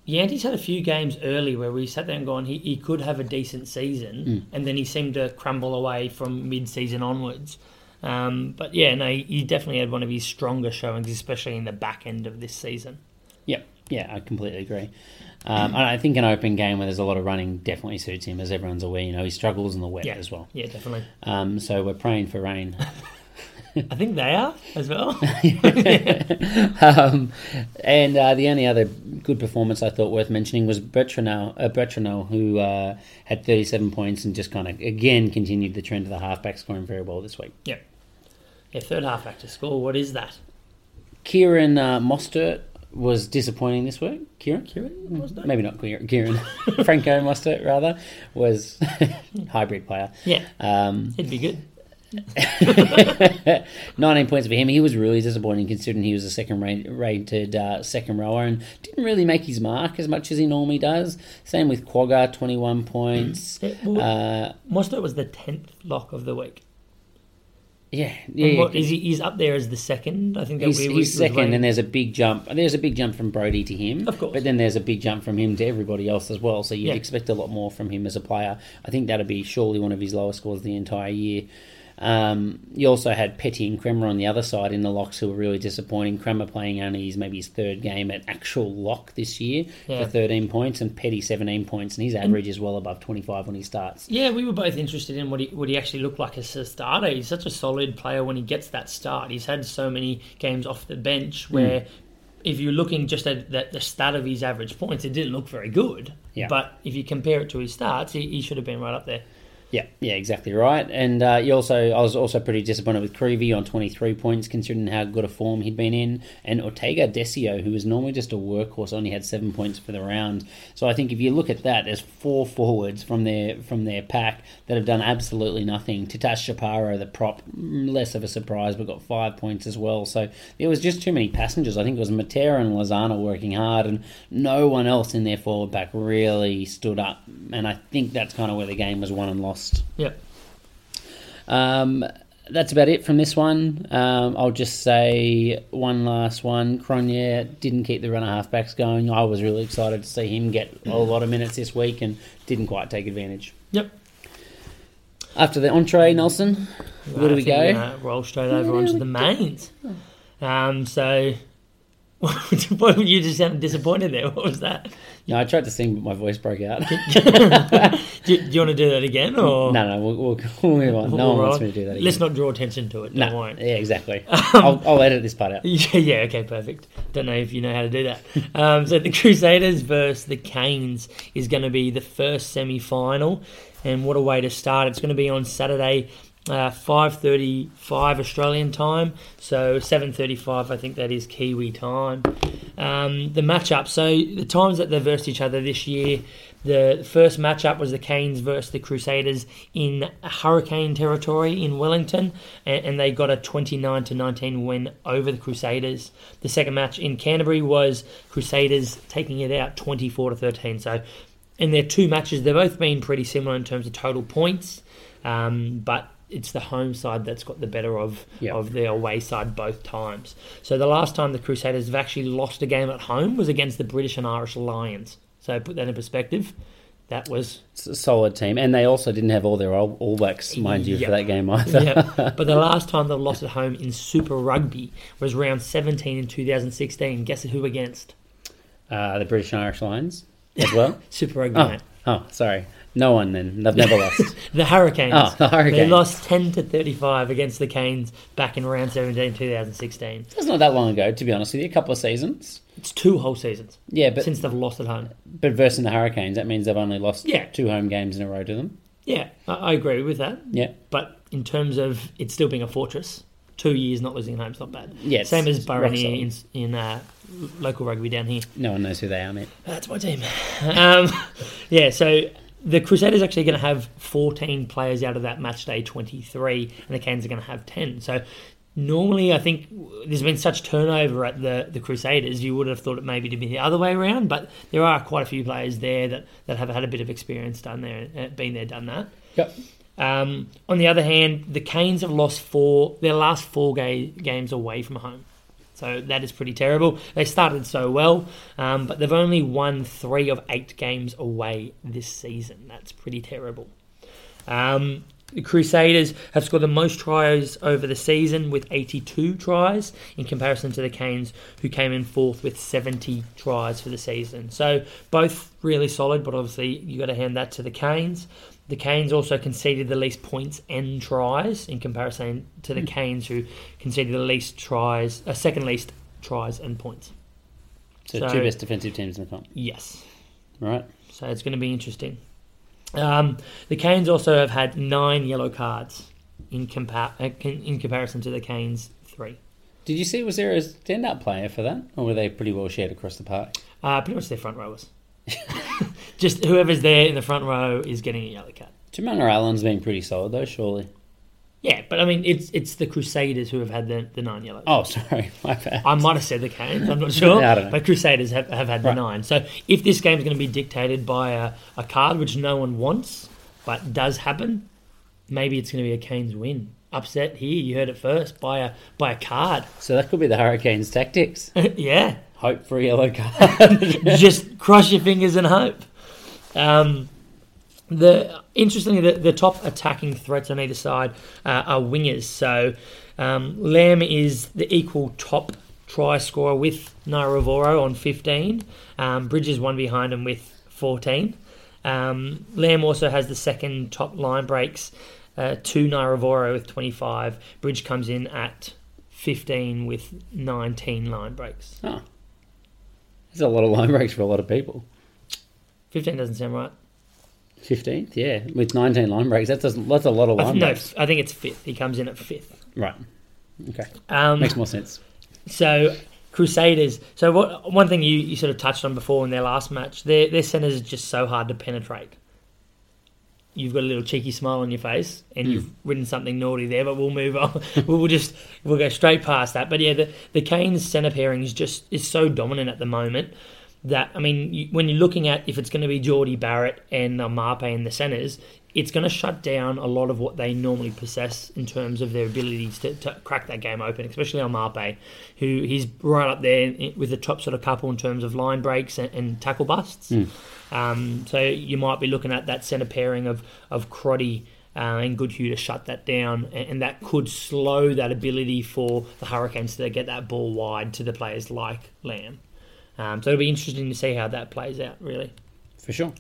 Jantjies had a few games early where we sat there and gone, he, he could have a decent season, hmm. and then he seemed to crumble away from mid season onwards. Um, but yeah, no, he- definitely had one of his stronger showings, especially in the back end of this season. Yep. Yeah, I completely agree. Um, I think an open game where there's a lot of running definitely suits him, as everyone's aware. You know, he struggles in the wet Yeah, as well. Yeah, definitely. Um, so we're praying for rain. I think they are as well. um, and uh, the only other good performance I thought worth mentioning was Bertranou, uh, who uh, had 37 points and just kind of again continued the trend of the halfback scoring very well this week. yeah. Yeah, third half back to score. What is that? Kieran uh, Mostert was disappointing this week. Kieran? Kieran was that? Maybe not Kieran. Kieran. Franco Mostert, rather, was hybrid player. Yeah, Um, it'd be good. 19 points for him. He was really disappointing considering he was a second rate, rated uh, second rower and didn't really make his mark as much as he normally does. Same with Kwagga, 21 points. Yeah, well, Uh, Mostert was the tenth lock of the week. Yeah, yeah. what, is he, he's up there as the second. I think that He's, we, he's we- second, was and there's a big jump. There's a big jump from Brodie to him, Of course. But then there's a big jump from him to everybody else as well. So you'd Yeah. expect a lot more from him as a player. I think that'd be surely one of his lowest scores the entire year. Um, you also had Petti and Kremer on the other side in the locks who were really disappointing. Kremer playing only his maybe his third game at actual lock this year Yeah. for 13 points, and Petti 17 points, and his average is well above 25 when he starts. Yeah, we were both interested in what he what he actually looked like as a starter. He's such a solid player when he gets that start. He's had so many games off the bench where. If you're looking just at the, the start of his average points, it didn't look very good. Yeah. But if you compare it to his starts, he, he should have been right up there. Yeah, yeah, exactly right. And uh, you also, I was also pretty disappointed with Creevy on 23 points, considering how good a form he'd been in. And Ortega Desio, who was normally just a workhorse, only had seven points for the round. So I think if you look at that, there's four forwards from their from their pack that have done absolutely nothing. Tetaz Chaparro, the prop, mm, less of a surprise, but got five points as well. So there was just too many passengers. I think it was Matera and Lezana working hard, and no one else in their forward pack really stood up. And I think that's kind of where the game was won and lost. Yep. Um, that's about it from this one. Um, I'll just say one last one. Cronje didn't keep the runner halfbacks going. I was really excited to see him get a lot of minutes this week and didn't quite take advantage. Yep. After the entree, Nelson, where do we go? roll straight over onto the mains. Um, so, what you just sounded disappointed there? What was that? No, I tried to sing, but my voice broke out. Do, do you want to do that again, or no, no, we'll, we'll, we'll move on. No one wants me to do that again. Let's not draw attention to it. No, worry. yeah, exactly. I'll, I'll edit this part out. Yeah, yeah, okay, perfect. Don't know if you know how to do that. Um, so the Crusaders versus the Canes is going to be the first semi-final, and what a way to start! It's going to be on Saturday, uh, five thirty-five Australian time, so seven thirty-five. I think that is Kiwi time. Um, the matchup. So the times that they versed each other this year. The first matchup was the Canes versus the Crusaders in Hurricane territory in Wellington, and, and they got a 29 to 19 win over the Crusaders. The second match in Canterbury was Crusaders taking it out 24 to 13. So, in their two matches, they've both been pretty similar in terms of total points, um, but it's the home side that's got the better of Yep. of the away side both times. So the last time the Crusaders have actually lost a game at home was against the British and Irish Lions. So put that in perspective. That was It's a solid team, and they also didn't have all their all, all backs, mind you, Yep. for that game either. yeah. But the last time they lost at home in Super Rugby was round 17 in 2016. Guess who against? Uh, the British and Irish Lions as well. Super Rugby. oh, oh, sorry, no one. Then they've never lost. The Hurricanes. Oh, the Hurricanes. They lost 10 to 35 against the Canes back in round 17 2016. It's not that long ago, to be honest with you. A couple of seasons. It's two whole seasons Yeah, but since they've lost at home. but versus the Hurricanes, that means they've only lost Yeah. two home games in a row to them. Yeah, I, agree with that. Yeah, But in terms of it still being a fortress, two years not losing at home is not bad. Yeah, Same as Burnie in, in uh, local rugby down here. no one knows who they are, mate. That's my team. Um, yeah, so the Crusaders actually going to have 14 players out of that match day 23, and the Canes are going to have 10. So normally, I think there's been such turnover at the, the Crusaders, you would have thought it maybe to be the other way around, but there are quite a few players there that, that have had a bit of experience done there, uh, been there, done that. Yep. Um, on the other hand, the Canes have lost four their last four ga- games away from home. So that is pretty terrible. They started so well, um, but they've only won three of eight games away this season. That's pretty terrible. Um, the Crusaders have scored the most tries over the season with 82 tries in comparison to the Canes, who came in fourth with 70 tries for the season. So both really solid, but obviously you got to hand that to the Canes. The Canes also conceded the least points and tries in comparison to the Canes, who conceded the least tries, uh, second least tries and points. So, So- two best defensive teams in the comp. Yes. Right. So it's going to be interesting. Um, the Canes also have had nine yellow cards in, compa- uh, in comparison to the Canes three. Did you see, was there a standout player for that? Or were they pretty well shared across the park? Uh, pretty much their front rowers. Just whoever's there in the front row is getting a yellow card. Jemima Allen's been pretty solid, though, surely. Yeah, but I mean, it's it's the Crusaders who have had the, the nine yellows. Oh, sorry. My bad. I might have said the Canes, I'm not sure. Yeah, I don't know. But Crusaders have, have had the Right. nine. So if this game's going to be dictated by a, a card which no one wants, but does happen, maybe it's going to be a Canes win. Upset here, you heard it first, by a by a card. So that could be the Hurricanes' tactics. yeah. Hope for a yellow card. Just cross your fingers and hope. Um, the interestingly, the, the top attacking threats on either side uh, are wingers. So um, Lam is the equal top try scorer with Naiyaravoro on 15. Um, Bridges one behind him with 14. Um, Lam also has the second top line breaks uh, to Naiyaravoro with 25. Bridge comes in at 15 with 19 line breaks. oh. There's a lot of line breaks for a lot of people. 15 doesn't sound right. 15th, yeah. With 19 line breaks, that's a, that's a lot of I line think, no, breaks. I think it's fifth. He comes in at fifth. Right. Okay. Um, Makes more sense. so Crusaders. So what? One thing you, you sort of touched on before in their last match, their their centers are just so hard to penetrate. You've got a little cheeky smile on your face, and Hmm. you've written something naughty there. But we'll move on. we'll just we'll go straight past that. But yeah, the the Canes center pairing is just is so dominant at the moment that I mean, you, when you're looking at if it's going to be Jordie Barrett and Laumape in the centres, it's going to shut down a lot of what they normally possess in terms of their abilities to, to crack that game open, especially Laumape, who he's right up there with the top sort of couple in terms of line breaks and, and tackle busts. Um, so you might be looking at that centre pairing of of Crotty. Uh, and Goodhue to shut that down, and, and that could slow that ability for the Hurricanes to get that ball wide to the players like Lam. Um, so it'll be interesting to see how that plays out, really. For sure.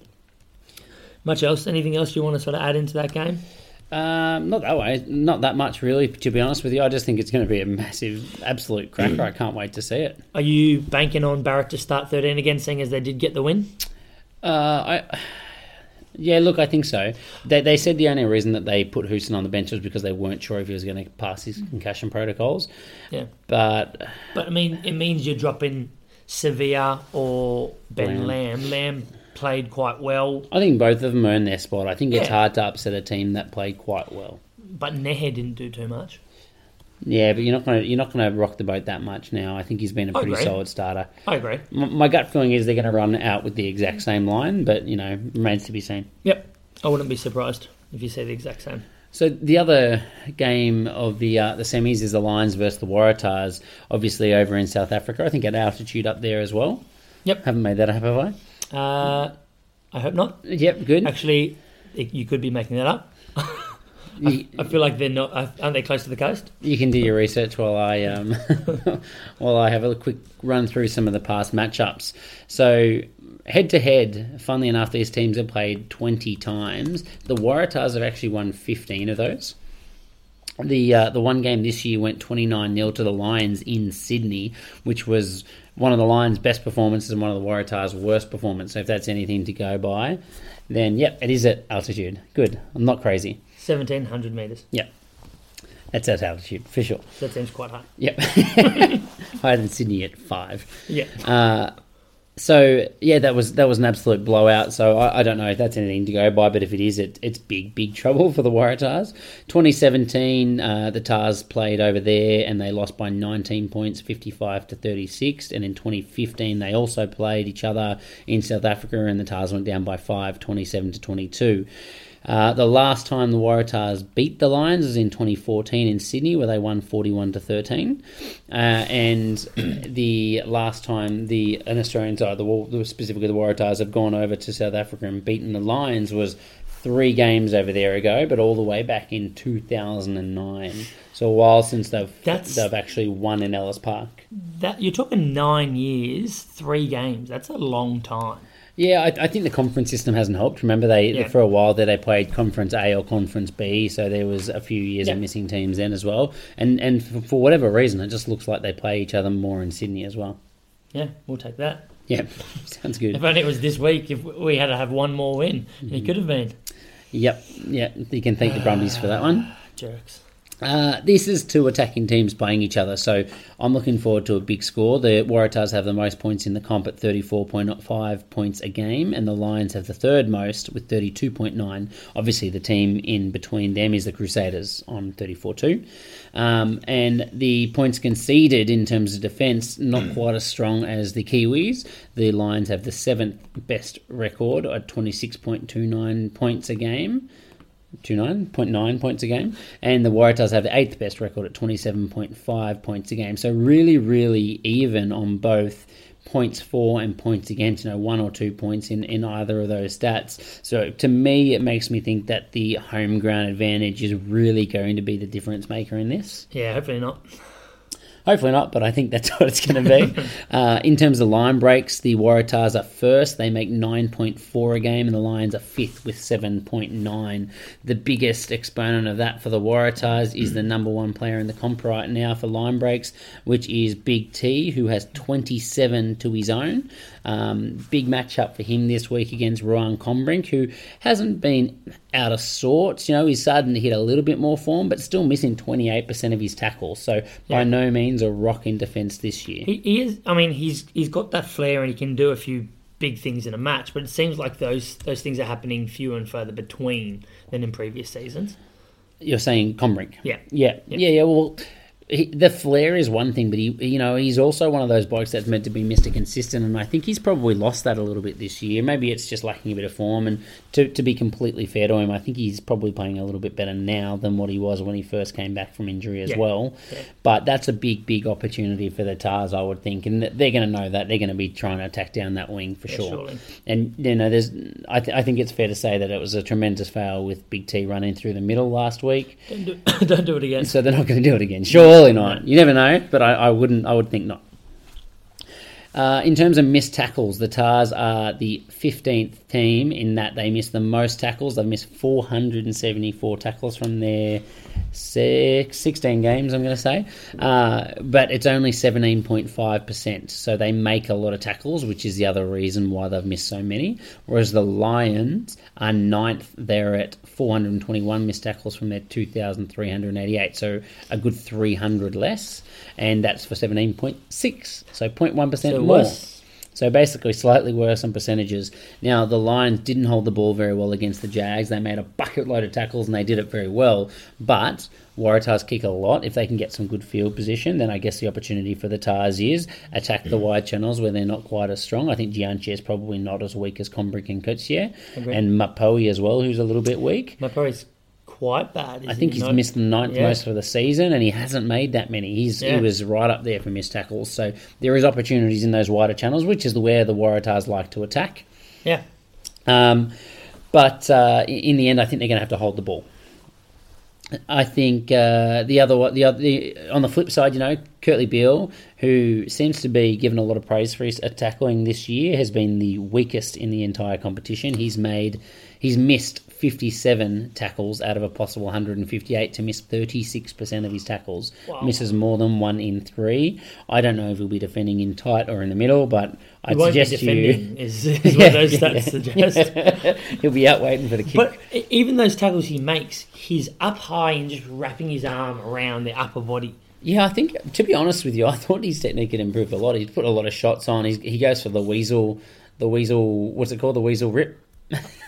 Much else? Anything else you want to sort of add into that game? Um, not that way. Not that much, really, to be honest with you. I just think it's going to be a massive, absolute cracker. I can't wait to see it. Are you banking on Barrett to start 13 again, seeing as they did get the win? Uh, I, yeah, look, I think so. They, they said the only reason that they put Houston on the bench was because they weren't sure if he was going to pass his concussion protocols. Yeah. But But, I mean, it means you're dropping Savea or Ben Lam. Lam played quite well, I think both of them earned their spot. I think it's hard to upset a team that played quite well. but Nehe didn't do too much. Yeah, but you're not going to you're not going to rock the boat that much now. I think he's been a pretty solid starter. I agree. M- My gut feeling is they're going to run out with the exact same line, but you know remains to be seen. Yep. I wouldn't be surprised if you say the exact same. So the other game of the uh, the semis is the Lions versus the Waratahs, obviously over in South Africa. I think at altitude up there as well. Yep. Haven't made that up, have I? Uh, I hope not. Yep, good. Actually, it, you could be making that up. You, I feel like they're not. Aren't they close to the coast? you can do your research while I um, while I have a quick run through some of the past matchups. So head to head, funnily enough, these teams have played twenty times. The Waratahs have actually won fifteen of those. The uh, the one game this year went 29 0 to the Lions in Sydney, which was one of the Lions' best performances and one of the Waratahs' worst performances. So if that's anything to go by, then yep, it is at altitude. Good. I'm not crazy. 1700 metres. Yeah. That's at altitude, for sure. That seems quite high. Yep. Higher than Sydney at five. Yeah. Uh, so yeah, that was that was an absolute blowout. So I, I don't know if that's anything to go by, but if it is, it, it's big big trouble for the Waratahs. 2017, uh, the Tahs played over there and they lost by 19 points, 55 to 36. And in 2015, they also played each other in South Africa, and the Tahs went down by five, 27 to 22. Uh, the last time the Waratahs beat the Lions was in 2014 in Sydney, where they won 41 to 13. Uh, and the last time the an Australian side, the specifically the Waratahs, have gone over to South Africa and beaten the Lions was three games over there ago, but all the way back in 2009. So a while since they've That's- they've actually won in Ellis Park. That you're talking nine years, three games. That's a long time. Yeah, I, I think the conference system hasn't helped. Remember, they Yeah. for a while there they played Conference A or Conference B, so there was a few years of missing teams then as well. And and for, for whatever reason, it just looks like they play each other more in Sydney as well. Yeah, we'll take that. Yeah, sounds good. If only it was this week. If we had to have one more win, it mm-hmm. could have been. Yep, yeah, you can thank the Brumbies for that one. Ah, jerks. Uh, this is two attacking teams playing each other, so I'm looking forward to a big score. The Waratahs have the most points in the comp at 34.5 points a game, and the Lions have the third most with 32.9. Obviously, the team in between them is the Crusaders on 34.2. Um, and the points conceded in terms of defence, not quite as strong as the Kiwis. The Lions have the seventh best record at 26.29 points a game. 29.9 points a game, and the Waratahs have the eighth best record at 27.5 points a game. So really, really even on both points for and points against. You know, one or two points in in either of those stats. So to me, it makes me think that the home ground advantage is really going to be the difference maker in this. Yeah, hopefully not. Hopefully not, but I think that's what it's going to be. uh, in terms of line breaks, the Waratahs are first. They make 9.4 a game, and the Lions are fifth with 7.9. The biggest exponent of that for the Waratahs is the number one player in the comp right now for line breaks, which is Big T, who has 27 to his own. Um, big matchup for him this week against Ruan Combrinck, who hasn't been out of sorts. You know, he's starting to hit a little bit more form, but still missing 28% of his tackles. So by no means a rock in defence this year. He, he is. I mean, he's he's got that flair and he can do a few big things in a match. But it seems like those those things are happening fewer and further between than in previous seasons. You're saying Combrinck? Yeah. Yeah, Yeah. yeah, yeah. Well, he, the flair is one thing, but he, you know, he's also one of those blokes that's meant to be Mister Consistent, and I think he's probably lost that a little bit this year. Maybe it's just lacking a bit of form. And to to be completely fair to him, I think he's probably playing a little bit better now than what he was when he first came back from injury as Yeah. well. Yeah. But that's a big, big opportunity for the Tahs, I would think, and they're going to know that they're going to be trying to attack down that wing for Yeah, sure. surely. And you know, there's, I, th- I think it's fair to say that it was a tremendous fail with Big T running through the middle last week. Don't do, don't do it again. So they're not going to do it again. Surely not. You never know, but I, I wouldn't. I would think not. Uh, in terms of missed tackles, the Tahs are the 15th team in that they miss the most tackles. They've missed 474 tackles from their six, 16 games, I'm going to say. Uh, but it's only 17.5%. So they make a lot of tackles, which is the other reason why they've missed so many. Whereas the Lions are ninth. They're at 421 missed tackles from their 2,388. So a good 300 less. And that's for 17.6. So 0.1% So more. worse. So basically, slightly worse on percentages. Now, the Lions didn't hold the ball very well against the Jags. They made a bucket load of tackles and they did it very well. But Waratahs kick a lot. If they can get some good field position, then I guess the opportunity for the Tahs is attack the wide channels where they're not quite as strong. I think Jantjies is probably not as weak as Combrinck and Coetzee. Agree. And Mapoe as well, who's a little bit weak. My is quite bad. I think he he's not? missed the ninth Yeah. most for the season, and he hasn't made that many. He's Yeah. he was right up there for missed tackles. So there is opportunities in those wider channels, which is where the Waratahs like to attack. Yeah. Um, but uh, in the end, I think they're going to have to hold the ball. I think uh, the other the other the, on the flip side, you know, Kurtley Beale, who seems to be given a lot of praise for his tackling this year, has been the weakest in the entire competition. He's made he's missed 57 tackles out of a possible 158 to miss 36% of his tackles. Wow. Misses more than one in three. I don't know if he'll be defending in tight or in the middle, but He I'd won't be suggest you. defending, is, is what those stats suggest. He'll be out waiting for the kick. But even those tackles he makes, he's up high and just wrapping his arm around the upper body. Yeah, I think to be honest with you, I thought his technique had improved a lot. He's put a lot of shots on. He's, he goes for the weasel, the weasel. What's it called? The weasel rip.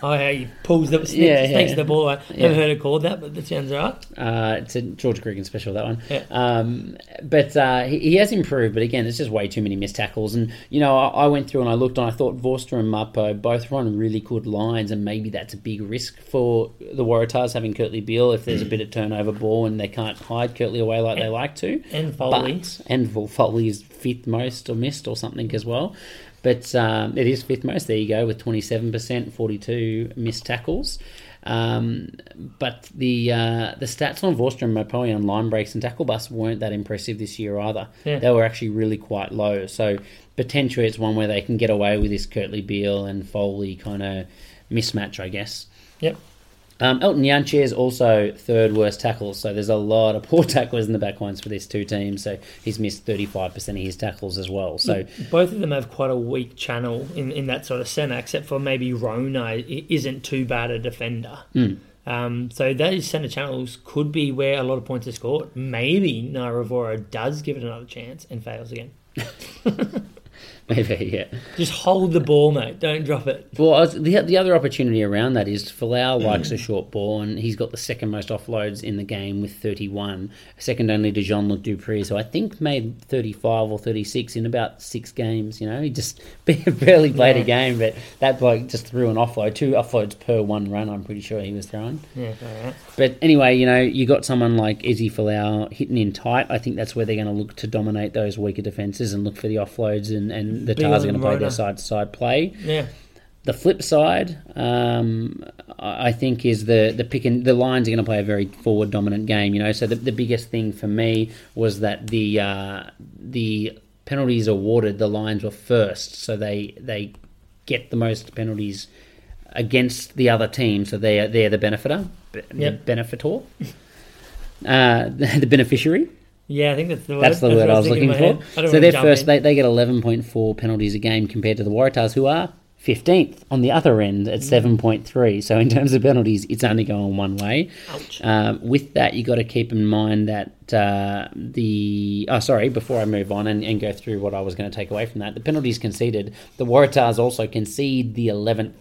Oh, yeah, he pulls the snakes, Yeah, yeah. the ball away. Yeah. Never heard it called that, but that sounds right. Uh, it's a George Gregan special that one. Yeah. Um, but uh, he, he has improved. But again, it's just way too many missed tackles. And you know, I, I went through and I looked and I thought Vorster and Mapoe both run really good lines, and maybe that's a big risk for the Waratahs having Kurtley Beale if there's a bit of turnover ball and they can't hide Kurtley away like they like to. And Foley. But, and Vol- Foley's fifth most or missed or something as well. But um, it is fifth most. There you go with 27%, 42 missed tackles. Um, but the uh, the stats on Vorster and Mapoe on line breaks and tackle bus weren't that impressive this year either. Yeah. They were actually really quite low. So potentially it's one where they can get away with this Kurtley Beale and Foley kind of mismatch, I guess. Yep. Um, Elton Jantjies is also third worst tackles, so there's a lot of poor tacklers in the back lines for these two teams. So he's missed 35% of his tackles as well. So Both of them have quite a weak channel in, in that sort of centre, except for maybe Rona i- isn't too bad a defender. Hmm. Um, so those centre channels could be where a lot of points are scored. Maybe Naiyaravoro does give it another chance and fails again. maybe, yeah. Just hold the ball, mate. Don't drop it. Well, was, the the other opportunity around that is Folau mm. likes a short ball, and he's got the second most offloads in the game with 31, second only to Jean Luc du Preez. So I think made 35 or 36 in about six games. You know, he just barely played Yeah. a game, but that bloke just threw an offload, two offloads per one run. I'm pretty sure he was throwing. Yeah, right. But anyway, you know, you got someone like Izzy Folau hitting in tight. I think that's where they're going to look to dominate those weaker defences and look for the offloads, and, and the Tahs are going to play their side to side play. Yeah. The flip side, um, I think, is the the pick and the Lions are going to play a very forward dominant game. You know, so the, the biggest thing for me was that the uh, the penalties awarded, the Lions were first, so they they get the most penalties against the other team, so they're they're the benefiter, be- Yep. the benefitor, uh, the beneficiary. Yeah, I think that's the word. That's the what word I was looking for. head. I don't So they're first. in. They, they get 11.4 penalties a game compared to the Waratahs, who are 15th on the other end at Mm. 7.3. So in terms of penalties, it's only going one way. Um, with that, you've got to keep in mind that uh, the oh sorry, before I move on and, and go through what I was going to take away from that, the penalties conceded. The Waratahs also concede the 11th.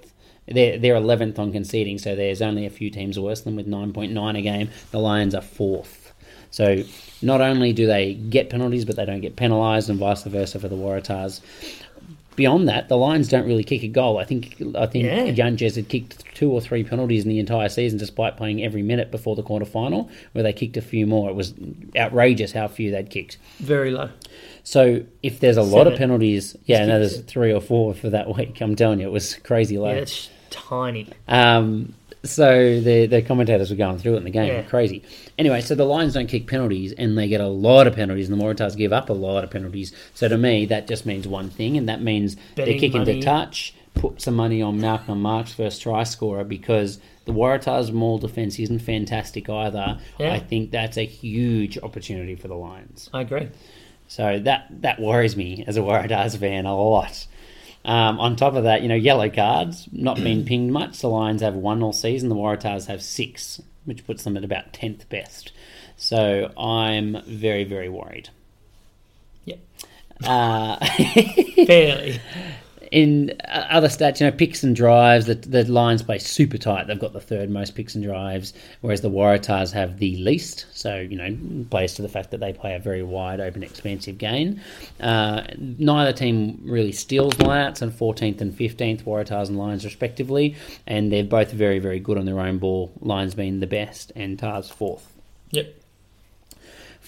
They're, they're 11th on conceding, so there's only a few teams worse than with 9.9 a game. The Lions are fourth. So not only do they get penalties, but they don't get penalised, and vice versa for the Waratahs. Beyond that, the Lions don't really kick a goal. I think I think Yeah. Had kicked two or three penalties in the entire season, despite playing every minute before the quarter final, where they kicked a few more. It was outrageous how few they'd kicked. Very low. So if there's a lot of penalties, yeah, no, there's Seven. three or four for that week. I'm telling you, it was crazy low. Yeah, it's tiny. Um, so the the commentators were going through it in the game, Yeah. crazy. Anyway, so the Lions don't kick penalties, and they get a lot of penalties, and the Waratahs give up a lot of penalties. So to me, that just means one thing, and that means they're kicking money. touch, put some money on Malcolm Marx first try scorer because the Waratahs' maul defense isn't fantastic either. Yeah. I think that's a huge opportunity for the Lions. I agree. So that that worries me as a Waratahs fan a lot. Um, on top of that, you know, yellow cards not been pinged much. The Lions have one all season. The Waratahs have six, which puts them at about tenth best. So I'm very very worried. Yep. Uh, Fairly. In uh, other stats, you know, picks and drives, the, the Lions play super tight. They've got the third most picks and drives, whereas the Waratahs have the least. So, you know, plays to the fact that they play a very wide, open, expansive game. Uh, neither team really steals lineouts, and 14th and 15th, Waratahs and Lions respectively. And they're both very, very good on their own ball. Lions being the best, and Tahs fourth. Yep.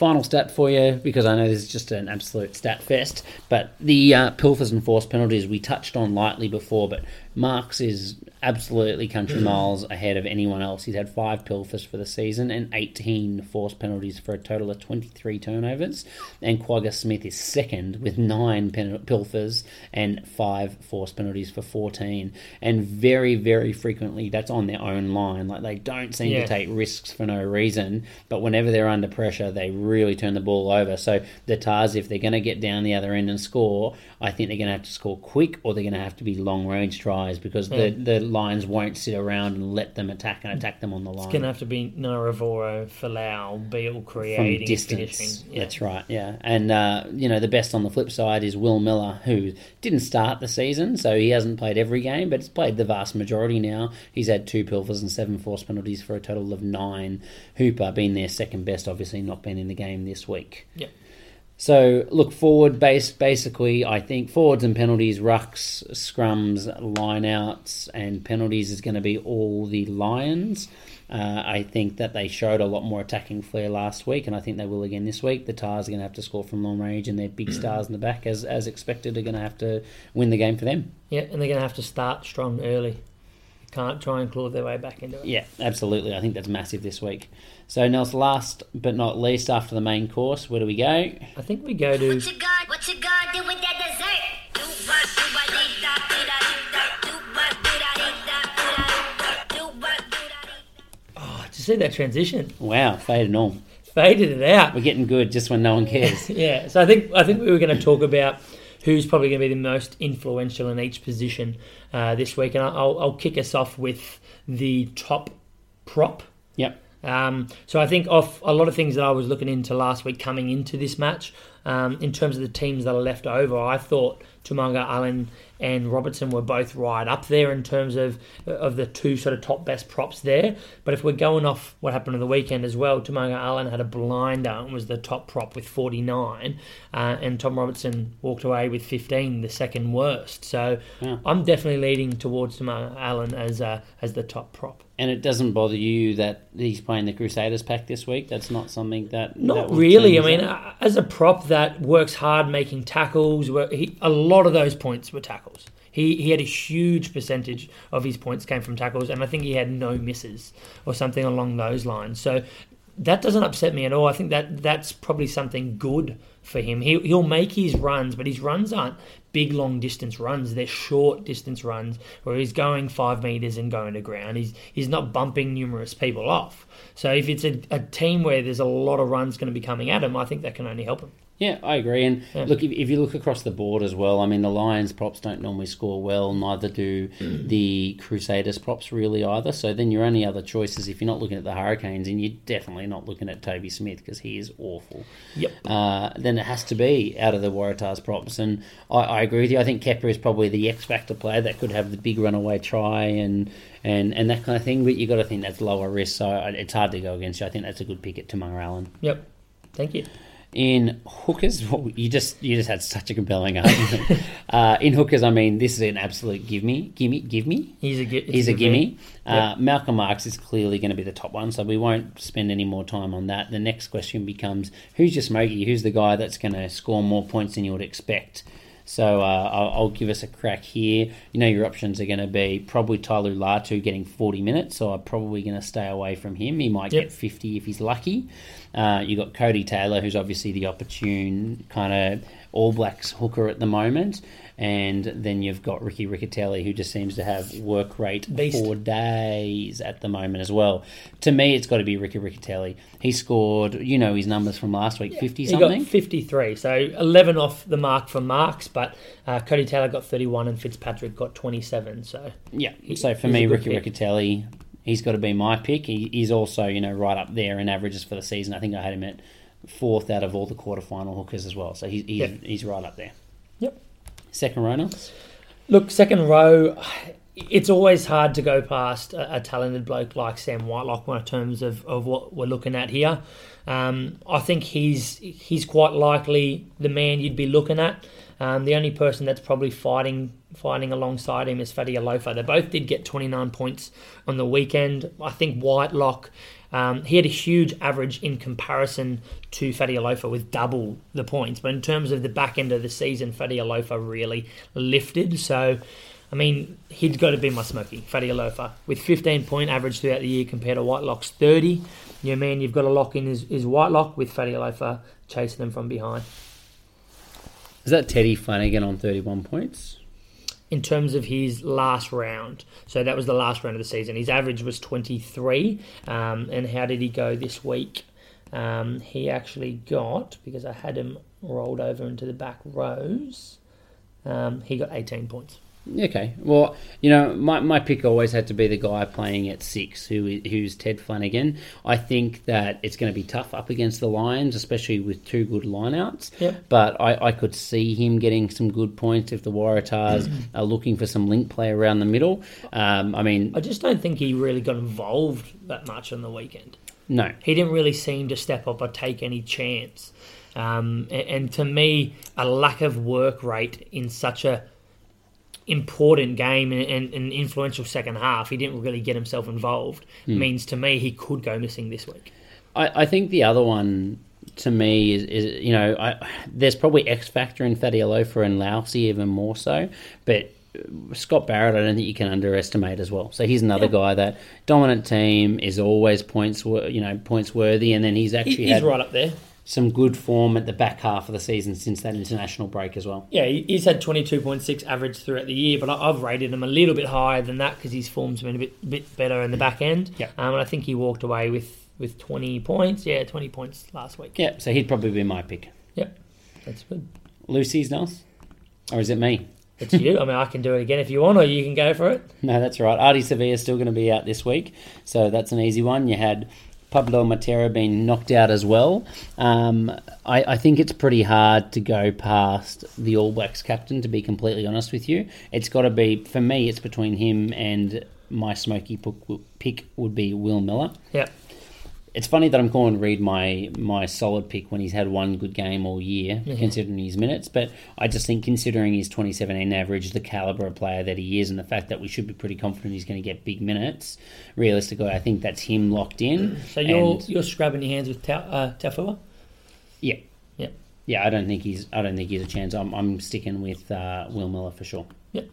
Final stat for you, because I know this is just an absolute stat fest, but the uh, pilfers and forced penalties we touched on lightly before, but Marx is absolutely country mm. miles ahead of anyone else. He's had five pilfers for the season and 18 forced penalties for a total of 23 turnovers, and Kwagga Smith is second with nine pen- pilfers and five forced penalties for 14, and very, very frequently that's on their own line. Like they don't seem Yeah. to take risks for no reason, but whenever they're under pressure, they really turn the ball over. So the Tahs, if they're going to get down the other end and score, I think they're going to have to score quick, or they're going to have to be long range tries because the mm. the Lions won't sit around and let them attack and attack them on the line It's going to have to be Naiyaravoro, Folau, Beale from distance. Yeah. That's right, yeah. And uh, you know the best on the flip side is Will Miller, who didn't start the season, so he hasn't played every game, but he's played the vast majority now. He's had two pilfers and seven forced penalties for a total of nine. Hooper being their second best, obviously not been in the game this week. Yep. So look forward, base basically. I think forwards and penalties, rucks, scrums, lineouts, and penalties is going to be all the Lions. Uh, I think that they showed a lot more attacking flair last week, and I think they will again this week. The Tahs are going to have to score from long range, and their big stars in the back, as as expected, are going to have to win the game for them. Yeah, and they're going to have to start strong early. Can't try and claw their way back into it. Yeah, absolutely. I think that's massive this week. So, Nels, last but not least, after the main course, where do we go? I think we go to What you got? What you gonna do with that dessert? Oh, to see that transition, Wow, fade and all. faded it out. We're getting good just when no one cares. Yeah, so I think I think we were going to talk about who's probably going to be the most influential in each position uh, this week, and I'll, I'll kick us off with the top prop. yep. Um, so I think off a lot of things that I was looking into last week coming into this match, um, in terms of the teams that are left over, I thought Toomaga, Allen, and Robertson were both right up there in terms of of the two sort of top best props there. But if we're going off what happened on the weekend as well, Toomaga Allen had a blinder and was the top prop with 49, uh, and Tom Robertson walked away with 15, the second worst. So Yeah. I'm definitely leading towards Toomaga Allen as uh, as the top prop. And it doesn't bother you that he's playing the Crusaders pack this week? That's not something that. Not that really. I mean, uh, as a prop that works hard making tackles, he, a lot of those points were tackles. He he had a huge percentage of his points came from tackles, and I think he had no misses or something along those lines. So that doesn't upset me at all. I think that that's probably something good for him. He he'll make his runs, but his runs aren't big long distance runs. They're short distance runs where he's going five meters and going to ground. He's he's not bumping numerous people off. So if it's a, a team where there's a lot of runs going to be coming at him, I think that can only help him. Yeah, I agree. And Yeah. look, if, if you look across the board as well, I mean, the Lions props don't normally score well, neither do Mm. the Crusaders props really either. So then your only other choices, if you're not looking at the Hurricanes, and you're definitely not looking at Toby Smith because he is awful. Yep. Uh, then it has to be out of the Waratahs props. And I, I agree with you. I think Kepu is probably the X factor player that could have the big runaway try and and, and that kind of thing. But you've got to think that's lower risk, so it's hard to go against you. I think that's a good pick at Toomaga Allen. Yep. Thank you. In hookers, well, you just you just had such a compelling argument. uh, in hookers, I mean, this is an absolute give me, give me, give me. He's a gi- He's a gimme. Uh, Malcolm Marx is clearly going to be the top one, so we won't spend any more time on that. The next question becomes who's your smoky? Who's the guy that's going to score more points than you would expect? So uh, I'll, I'll give us a crack here. You know your options are going to be probably Tolu Latu getting 40 minutes, so I'm probably going to stay away from him. He might Yep. get 50 if he's lucky. Uh, you got Codie Taylor, who's obviously the opportune kind of All Blacks hooker at the moment, and then you've got Ricky Riccitelli, who just seems to have work rate Beast. for days at the moment as well. To me, it's got to be Ricky Riccitelli. He scored, you know, his numbers from last week, 50 He something. got 53, so 11 off the mark for marks, but uh, Codie Taylor got 31 and Fitzpatrick got 27. So Yeah. So for me, Ricky pick. Riccitelli, he's got to be my pick. He, he's also, you know, right up there in averages for the season. I think I had him at fourth out of all the quarterfinal hookers as well. So he's he's, Yeah. he's right up there. Second Rona. Look, second row, it's always hard to go past a, a talented bloke like Sam Whitelock in terms of, of what we're looking at here. Um, I think he's he's quite likely the man you'd be looking at. Um, the only person that's probably fighting fighting alongside him is Fatialofa. They both did get 29 points on the weekend. I think Whitelock, um, he had a huge average in comparison to Fatialofa with double the points. But in terms of the back end of the season, Fatialofa really lifted. So, I mean, he'd got to be my smoky, Fatialofa. With 15 point average throughout the year compared to Whitelock's 30. Yeah, man, you've got to lock in his, his Whitelock with Fatialofa chasing them from behind. Is that Teddy Hanigan on 31 points? In terms of his last round. So that was the last round of the season. His average was 23. Um, and how did he go this week? Um, he actually got, because I had him rolled over into the back rows, um, he got 18 points. Okay. Well, you know, my, my pick always had to be the guy playing at six, who who's Ted Hanigan. I think that it's going to be tough up against the Lions, especially with two good lineouts. Yep. But I, I could see him getting some good points if the Waratahs are looking for some link play around the middle. Um, I mean, I just don't think he really got involved that much on the weekend. no. He didn't really seem to step up or take any chance. Um, and, and to me, a lack of work rate in such a important game and and an influential second half, he didn't really get himself involved. Hmm. Means to me he could go missing this week. I, I think the other one to me is, is you know, I, there's probably X factor in Fatialofa and Lousy even more so, but Scott Barrett, I don't think you can underestimate as well. So he's another guy that dominant team is always points, you know, points worthy, and then he's He- actually he's had right up there. Some good form at the back half of the season since that international break as well. Yeah, he's had 22.6 average throughout the year, but I've rated him a little bit higher than that because his form's been a bit bit better in the back end. Yeah. Um, and I think he walked away with, with 20 points. Yeah, 20 points last week. Yeah, so he'd probably be my pick. Yep, that's good. Loosies Nels, or is it me? It's you. I mean, I can do it again if you want, or you can go for it. No, that's right. Ardie Savea is still going to be out this week, so that's an easy one. You had Pablo Matera being knocked out as well. Um, I, I think it's pretty hard to go past the All Blacks captain, to be completely honest with you. It's got to be, for me, it's between him and my smoky pick- would be Will Miller. Yep. It's funny that I'm calling Read my my solid pick when he's had one good game all year, considering his minutes. But I just think, considering his 2017 average, the caliber of player that he is, and the fact that we should be pretty confident he's going to get big minutes, realistically, I think that's him locked in. So you're And- you're scrubbing your hands with Ta- uh, Taufua? yeah, Yeah. yeah. I don't think he's I don't think he's a chance. I'm I'm sticking with uh, Will Miller for sure. Yep.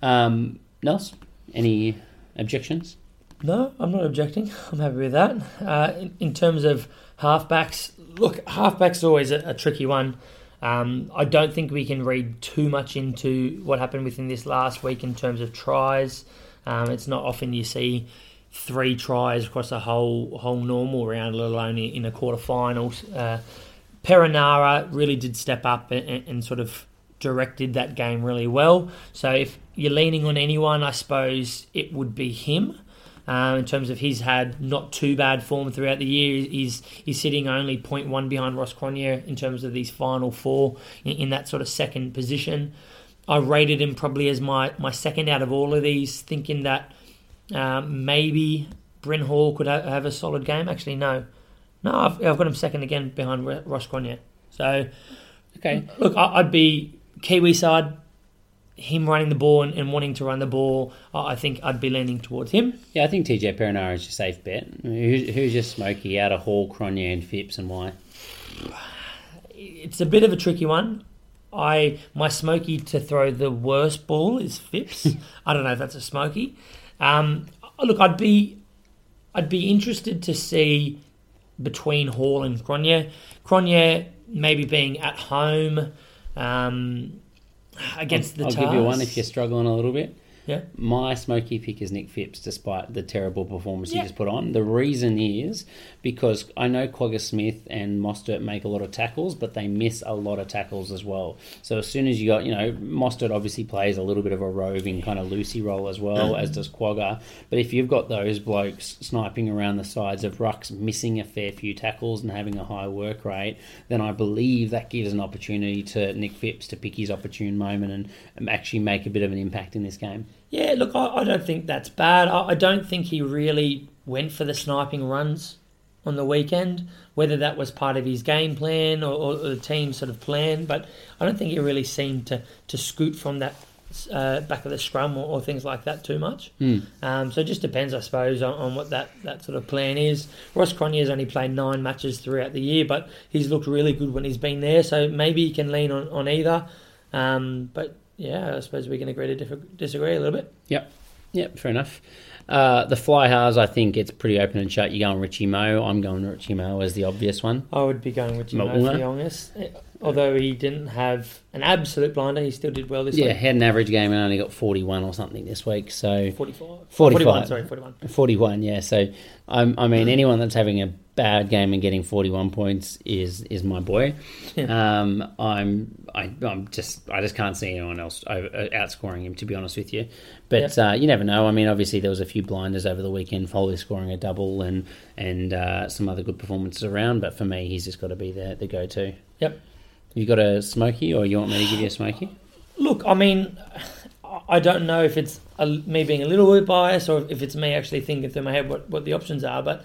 Um, Nels, any objections? No, I'm not objecting. I'm happy with that. Uh, in, in terms of halfbacks, look, halfbacks always a, a tricky one. Um, I don't think we can read too much into what happened within this last week in terms of tries. Um, it's not often you see three tries across a whole whole normal round, let alone in a quarterfinals. Uh, Perenara really did step up and, and, and sort of directed that game really well. So if you're leaning on anyone, I suppose it would be him. Um, in terms of he's had not too bad form throughout the year, he's he's sitting only 0.1 behind Ross Cronje in terms of these final four in, in that sort of second position. I rated him probably as my, my second out of all of these, thinking that um, maybe Bryn Hall could ha- have a solid game. Actually, no, no, I've, I've got him second again behind Ross Cronje. So Okay. look, I, I'd be Kiwi side, him running the ball and, and wanting to run the ball. I think I'd be leaning towards him. Yeah, I think TJ Perenara is your safe bet. Who's, who's your smoky out of Hall, Cronje, and Phipps, and why? It's a bit of a tricky one. I my smoky to throw the worst ball is Phipps. I don't know if that's a smoky. Um, look, I'd be I'd be interested to see between Hall and Cronje. Cronje maybe being at home um, against the I'll Tars. give you one if you're struggling a little bit. Yeah. My smoky pick is Nick Phipps, despite the terrible performance Yeah. he just put on. The reason is because I know Kwagga Smith and Mostert make a lot of tackles, but they miss a lot of tackles as well. So as soon as you got, you know, Mostert obviously plays a little bit of a roving kind of loosie role as well, as does Kwagga. But if you've got those blokes sniping around the sides of rucks, missing a fair few tackles and having a high work rate, then I believe that gives an opportunity to Nick Phipps to pick his opportune moment and, and actually make a bit of an impact in this game. Yeah, look, I, I don't think that's bad. I, I don't think he really went for the sniping runs on the weekend, whether that was part of his game plan or, or the team sort of plan. But I don't think he really seemed to, to scoot from that uh, back of the scrum or, or things like that too much. Um, so it just depends, I suppose, on, on what that, that sort of plan is. Ross Cronje has only played nine matches throughout the year, but he's looked really good when he's been there. So maybe he can lean on, on either. Um, but yeah, I suppose we can agree to disagree a little bit. Yep. Yep, fair enough. Uh, the fly halves, I think it's pretty open and shut. You're going Richie Mo. I'm going Richie Mo as the obvious one. I would be going Mo'unga? to be honest. Although he didn't have an absolute blinder, he still did well this week. Yeah, had an average game and only got 41 or something this week. So 45. 45. 41, sorry, 41. 41, yeah. So I'm, I mean, anyone that's having a bad game and getting 41 points is is my boy. Um, I'm I, I'm just I just can't see anyone else outscoring him to be honest with you. But uh, you never know. I mean, obviously there was a few blinders over the weekend. Foley scoring a double and and uh, some other good performances around. But for me, he's just got to be the the go to. Yep. You got a smoky, or you want me to give you a smoky? Look, I mean, I don't know if it's a, me being a little bit biased or if it's me actually thinking through my head what, what the options are, but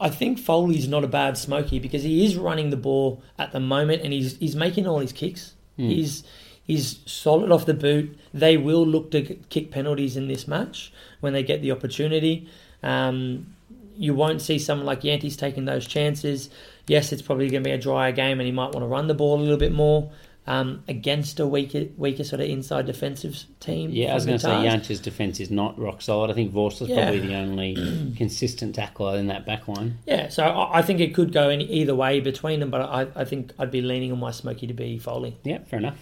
I- think Foley's not a bad smoky because he is running the ball at the moment and he's he's making all his kicks. He's he's solid off the boot. They will look to kick penalties in this match when they get the opportunity. Um, you won't see someone like Jantjies taking those chances. Yes, it's probably going to be a drier game and he might want to run the ball a little bit more. um, against a weaker, weaker sort of inside defensive team. Yeah, I was going to say. Jantjies's defence is not rock solid. I think Vorster's Yeah. probably the only consistent tackler in that back line. Yeah, so I, I think it could go any, either way between them, but I, I think I'd be leaning on my Smoky to be Foley. Yeah, fair enough.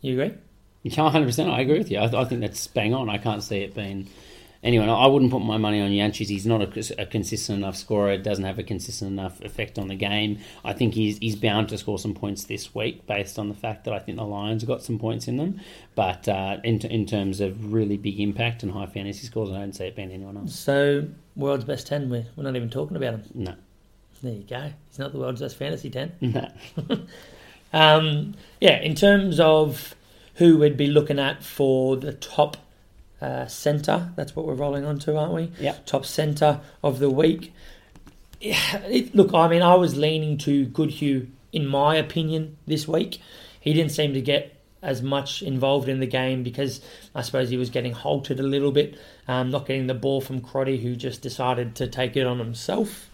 You agree? Yeah, 100%. I agree with you. I, I think that's bang on. I can't see it being. Anyway, I wouldn't put my money on Jantjies. He's not a, a consistent enough scorer. It doesn't have a consistent enough effect on the game. I think he's he's bound to score some points this week based on the fact that I think the Lions got some points in them. But uh, in, in terms of really big impact and high fantasy scores, I don't see it being anyone else. So, world's best 10, we're, we're not even talking about him. No. There you go. He's not the world's best fantasy 10. No. Um, yeah, in terms of who we'd be looking at for the top uh, centre, that's what we're rolling on to, aren't we? Yeah. Top centre of the week. Yeah, it, look, I mean, I was leaning to Goodhue, in my opinion, this week. He didn't seem to get as much involved in the game because I suppose he was getting halted a little bit, um, not getting the ball from Crotty, who just decided to take it on himself.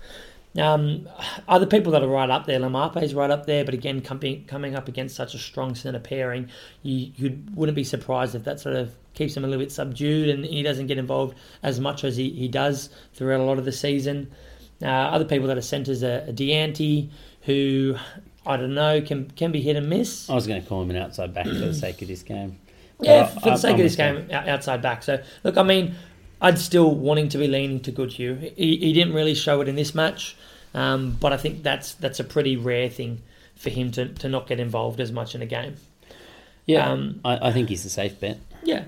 Um, other people that are right up there, Laumape's right up there, but again, coming coming up against such a strong centre pairing, you, you wouldn't be surprised if that sort of keeps him a little bit subdued and he doesn't get involved as much as he, he does throughout a lot of the season. Uh, other people that are centres are Dyantyi, who I don't know can can be hit and miss. I was going to call him an outside back for the sake of this game. Yeah, I- for the sake I'm of this game, out- outside back. So, look, I mean, I'd still wanting to be leaning to Goodhue. He, he didn't really show it in this match, um, but I think that's that's a pretty rare thing for him to, to not get involved as much in a game. Yeah, Um, I, I think he's a safe bet. Yeah.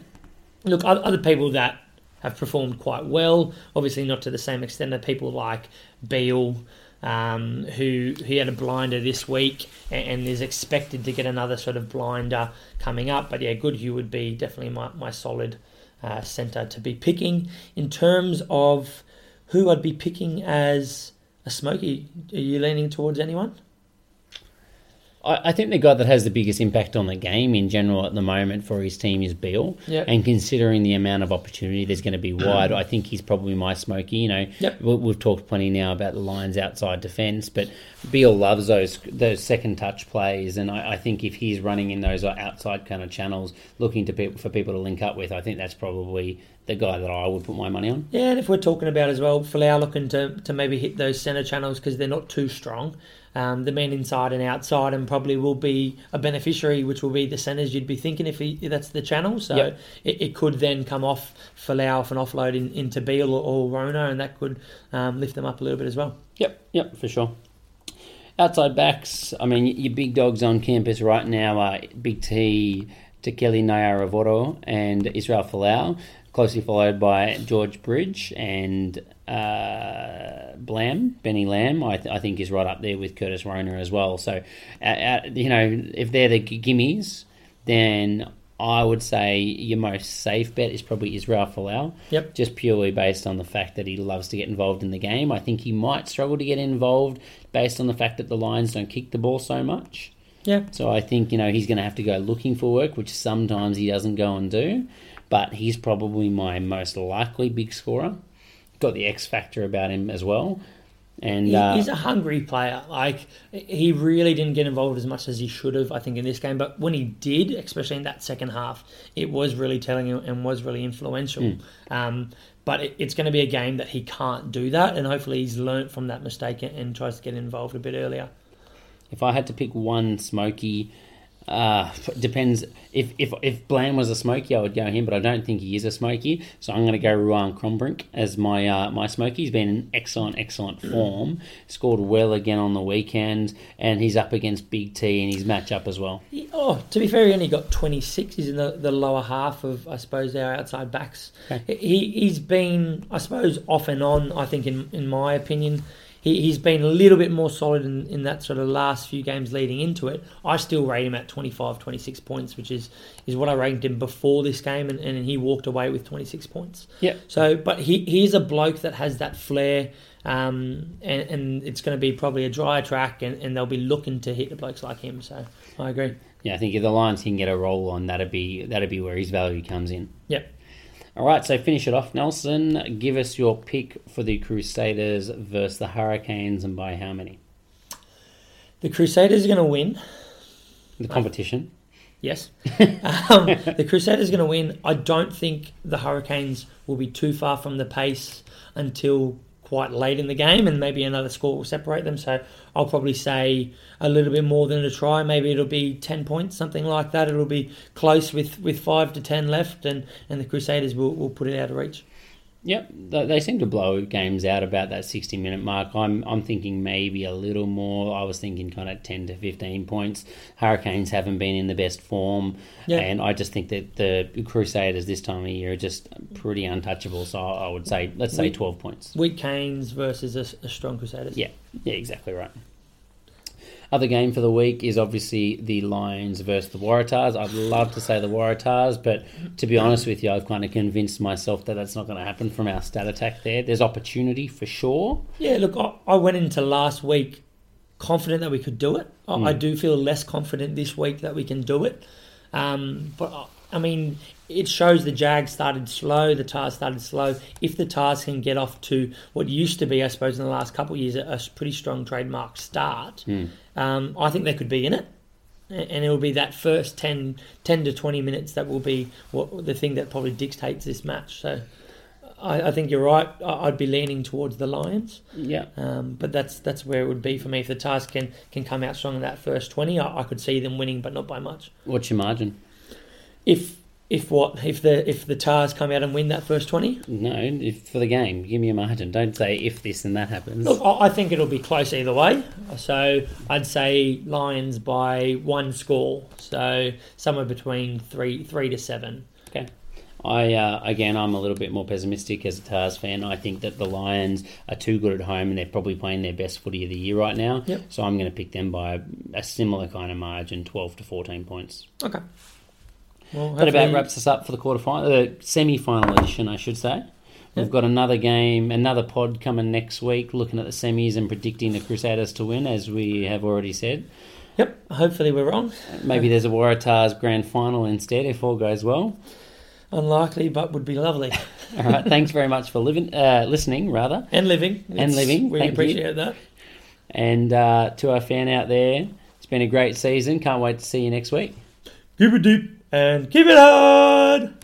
Look, other people that have performed quite well, obviously not to the same extent as people like Beale, um, who he had a blinder this week and, and is expected to get another sort of blinder coming up. But yeah, Goodhue would be definitely my, my solid uh, centre to be picking. In terms of who I'd be picking as a smoky, are you leaning towards anyone? I, I think the guy that has the biggest impact on the game in general at the moment for his team is Beale. Yep. And considering the amount of opportunity there's going to be mm. wide, I think he's probably my smoky. You know, Yep. we, we've talked plenty now about the Lions' outside defence, but Beale loves those those second touch plays, and I, I think if he's running in those uh, outside kind of channels, looking to people for people to link up with, I think that's probably the guy that I would put my money on. Yeah, and if we're talking about as well, Folau looking to, to maybe hit those centre channels because they're not too strong. Um, the men inside and outside, and probably will be a beneficiary, which will be the centres you'd be thinking if, he, if that's the channel. So Yep. it, it could then come off Folau off an offload in, into Beale or, or Rona, and that could um, lift them up a little bit as well. Yep, yep, for sure. Outside backs, I mean, your big dogs on campus right now are Big T, Taqele Naiyaravoro, and Israel Folau, closely followed by George Bridge and uh, Blam, Benny Lam, I, th- I think is right up there with Curtis Rona as well. So, uh, uh, you know, if they're the g- gimmies, then I would say your most safe bet is probably Israel Folau. Yep. Just purely based on the fact that he loves to get involved in the game. I think he might struggle to get involved based on the fact that the Lions don't kick the ball so much. Yeah, So I think, you know, he's going to have to go looking for work, which sometimes he doesn't go and do. But he's probably my most likely big scorer. Got the X factor about him as well. And He- uh, he's a hungry player. Like he really didn't get involved as much as he should have, I think, in this game. But when he did, especially in that second half, it was really telling and was really influential. Um, but it, it's going to be a game that he can't do that, and hopefully he's learnt from that mistake and, and tries to get involved a bit earlier. If I had to pick one smoky, uh, depends. If if if Bland was a smoky, I would go him, but I don't think he is a smoky. So I'm going to go Ruan Combrinck as my uh, my smoky. He's been in excellent, excellent form. Scored well again on the weekend, and he's up against Big T in his matchup as well. He- oh, to be fair, he only got 26. He's in the, the lower half of, I suppose, our outside backs. He, he's been, I suppose, off and on, I think, in, in my opinion. He, he's been a little bit more solid in, in that sort of last few games leading into it. I still rate him at 25, 26 points, which is, is what I ranked him before this game, and, and he walked away with 26 points. Yeah. So, but he he's a bloke that has that flair, um, and, and it's going to be probably a dry track, and, and they'll be looking to hit the blokes like him. So, I agree. Yeah, I think if the Lions can get a roll on, that'd be that'd be where his value comes in. Yep. All right, so finish it off, Nelson. Give us your pick for the Crusaders versus the Hurricanes, and by how many? The Crusaders are going to win. The competition. Yes. um, the Crusaders are going to win. I don't think the Hurricanes will be too far from the pace until quite late in the game, and maybe another score will separate them. So I'll probably say a little bit more than a try. Maybe it'll be ten points, something like that. It'll be close with, with five to ten left, and, and the Crusaders will, will put it out of reach. Yep, they seem to blow games out about that sixty minute mark. I'm I'm thinking maybe a little more. I was thinking kind of ten to fifteen points. Hurricanes haven't been in the best form, Yeah. and I just think that the Crusaders this time of year are just pretty untouchable. So I would say let's say We- twelve points. Weak Canes versus a, a strong Crusaders. Yeah, yeah, exactly right. Other game for the week is obviously the Lions versus the Waratahs. I'd love to say the Waratahs, but to be honest with you, I've kind of convinced myself that that's not going to happen from our stat attack there. There's opportunity for sure. Yeah, look, I, I went into last week confident that we could do it. I, I do feel less confident this week that we can do it. Um, but I mean, it shows the Jags started slow, the Tahs started slow. If the Tahs can get off to what used to be, I suppose, in the last couple of years, a, a pretty strong trademark start, um, I think they could be in it. And it will be that first 10, 10 to 20 minutes that will be what the thing that probably dictates this match. So I, I think you're right. I- I'd be leaning towards the Lions. Yeah, Um, but that's that's where it would be for me. If the Tahs can can come out strong in that first twenty, I, I could see them winning, but not by much. what's your margin? If if what if the if the Tahs come out and win that first twenty, No, if, for the game, give me a margin. Don't say if this and that happens. look, I, I think it'll be close either way. So I'd say Lions by one score, so somewhere between three three to seven. Okay. I uh, again, I'm a little bit more pessimistic as a Tahs fan. I think that the Lions are too good at home, and they're probably playing their best footy of the year right now. Yep. So I'm going to pick them by a similar kind of margin, 12 to 14 points. Okay. Well, That about wraps us up for the quarterfinal, the semi-final edition, I should say. We've got another game, another pod coming next week, looking at the semis and predicting the Crusaders to win, as we have already said. Yep. Hopefully we're wrong. Maybe there's a Waratahs grand final instead if all goes well. Unlikely, but would be lovely. All right, thanks very much for living, uh, listening, rather. And living. And It's- living, We thank you. appreciate that. And uh, to our fan out there, it's been a great season. Can't wait to see you next week. Keep it deep and keep it hard.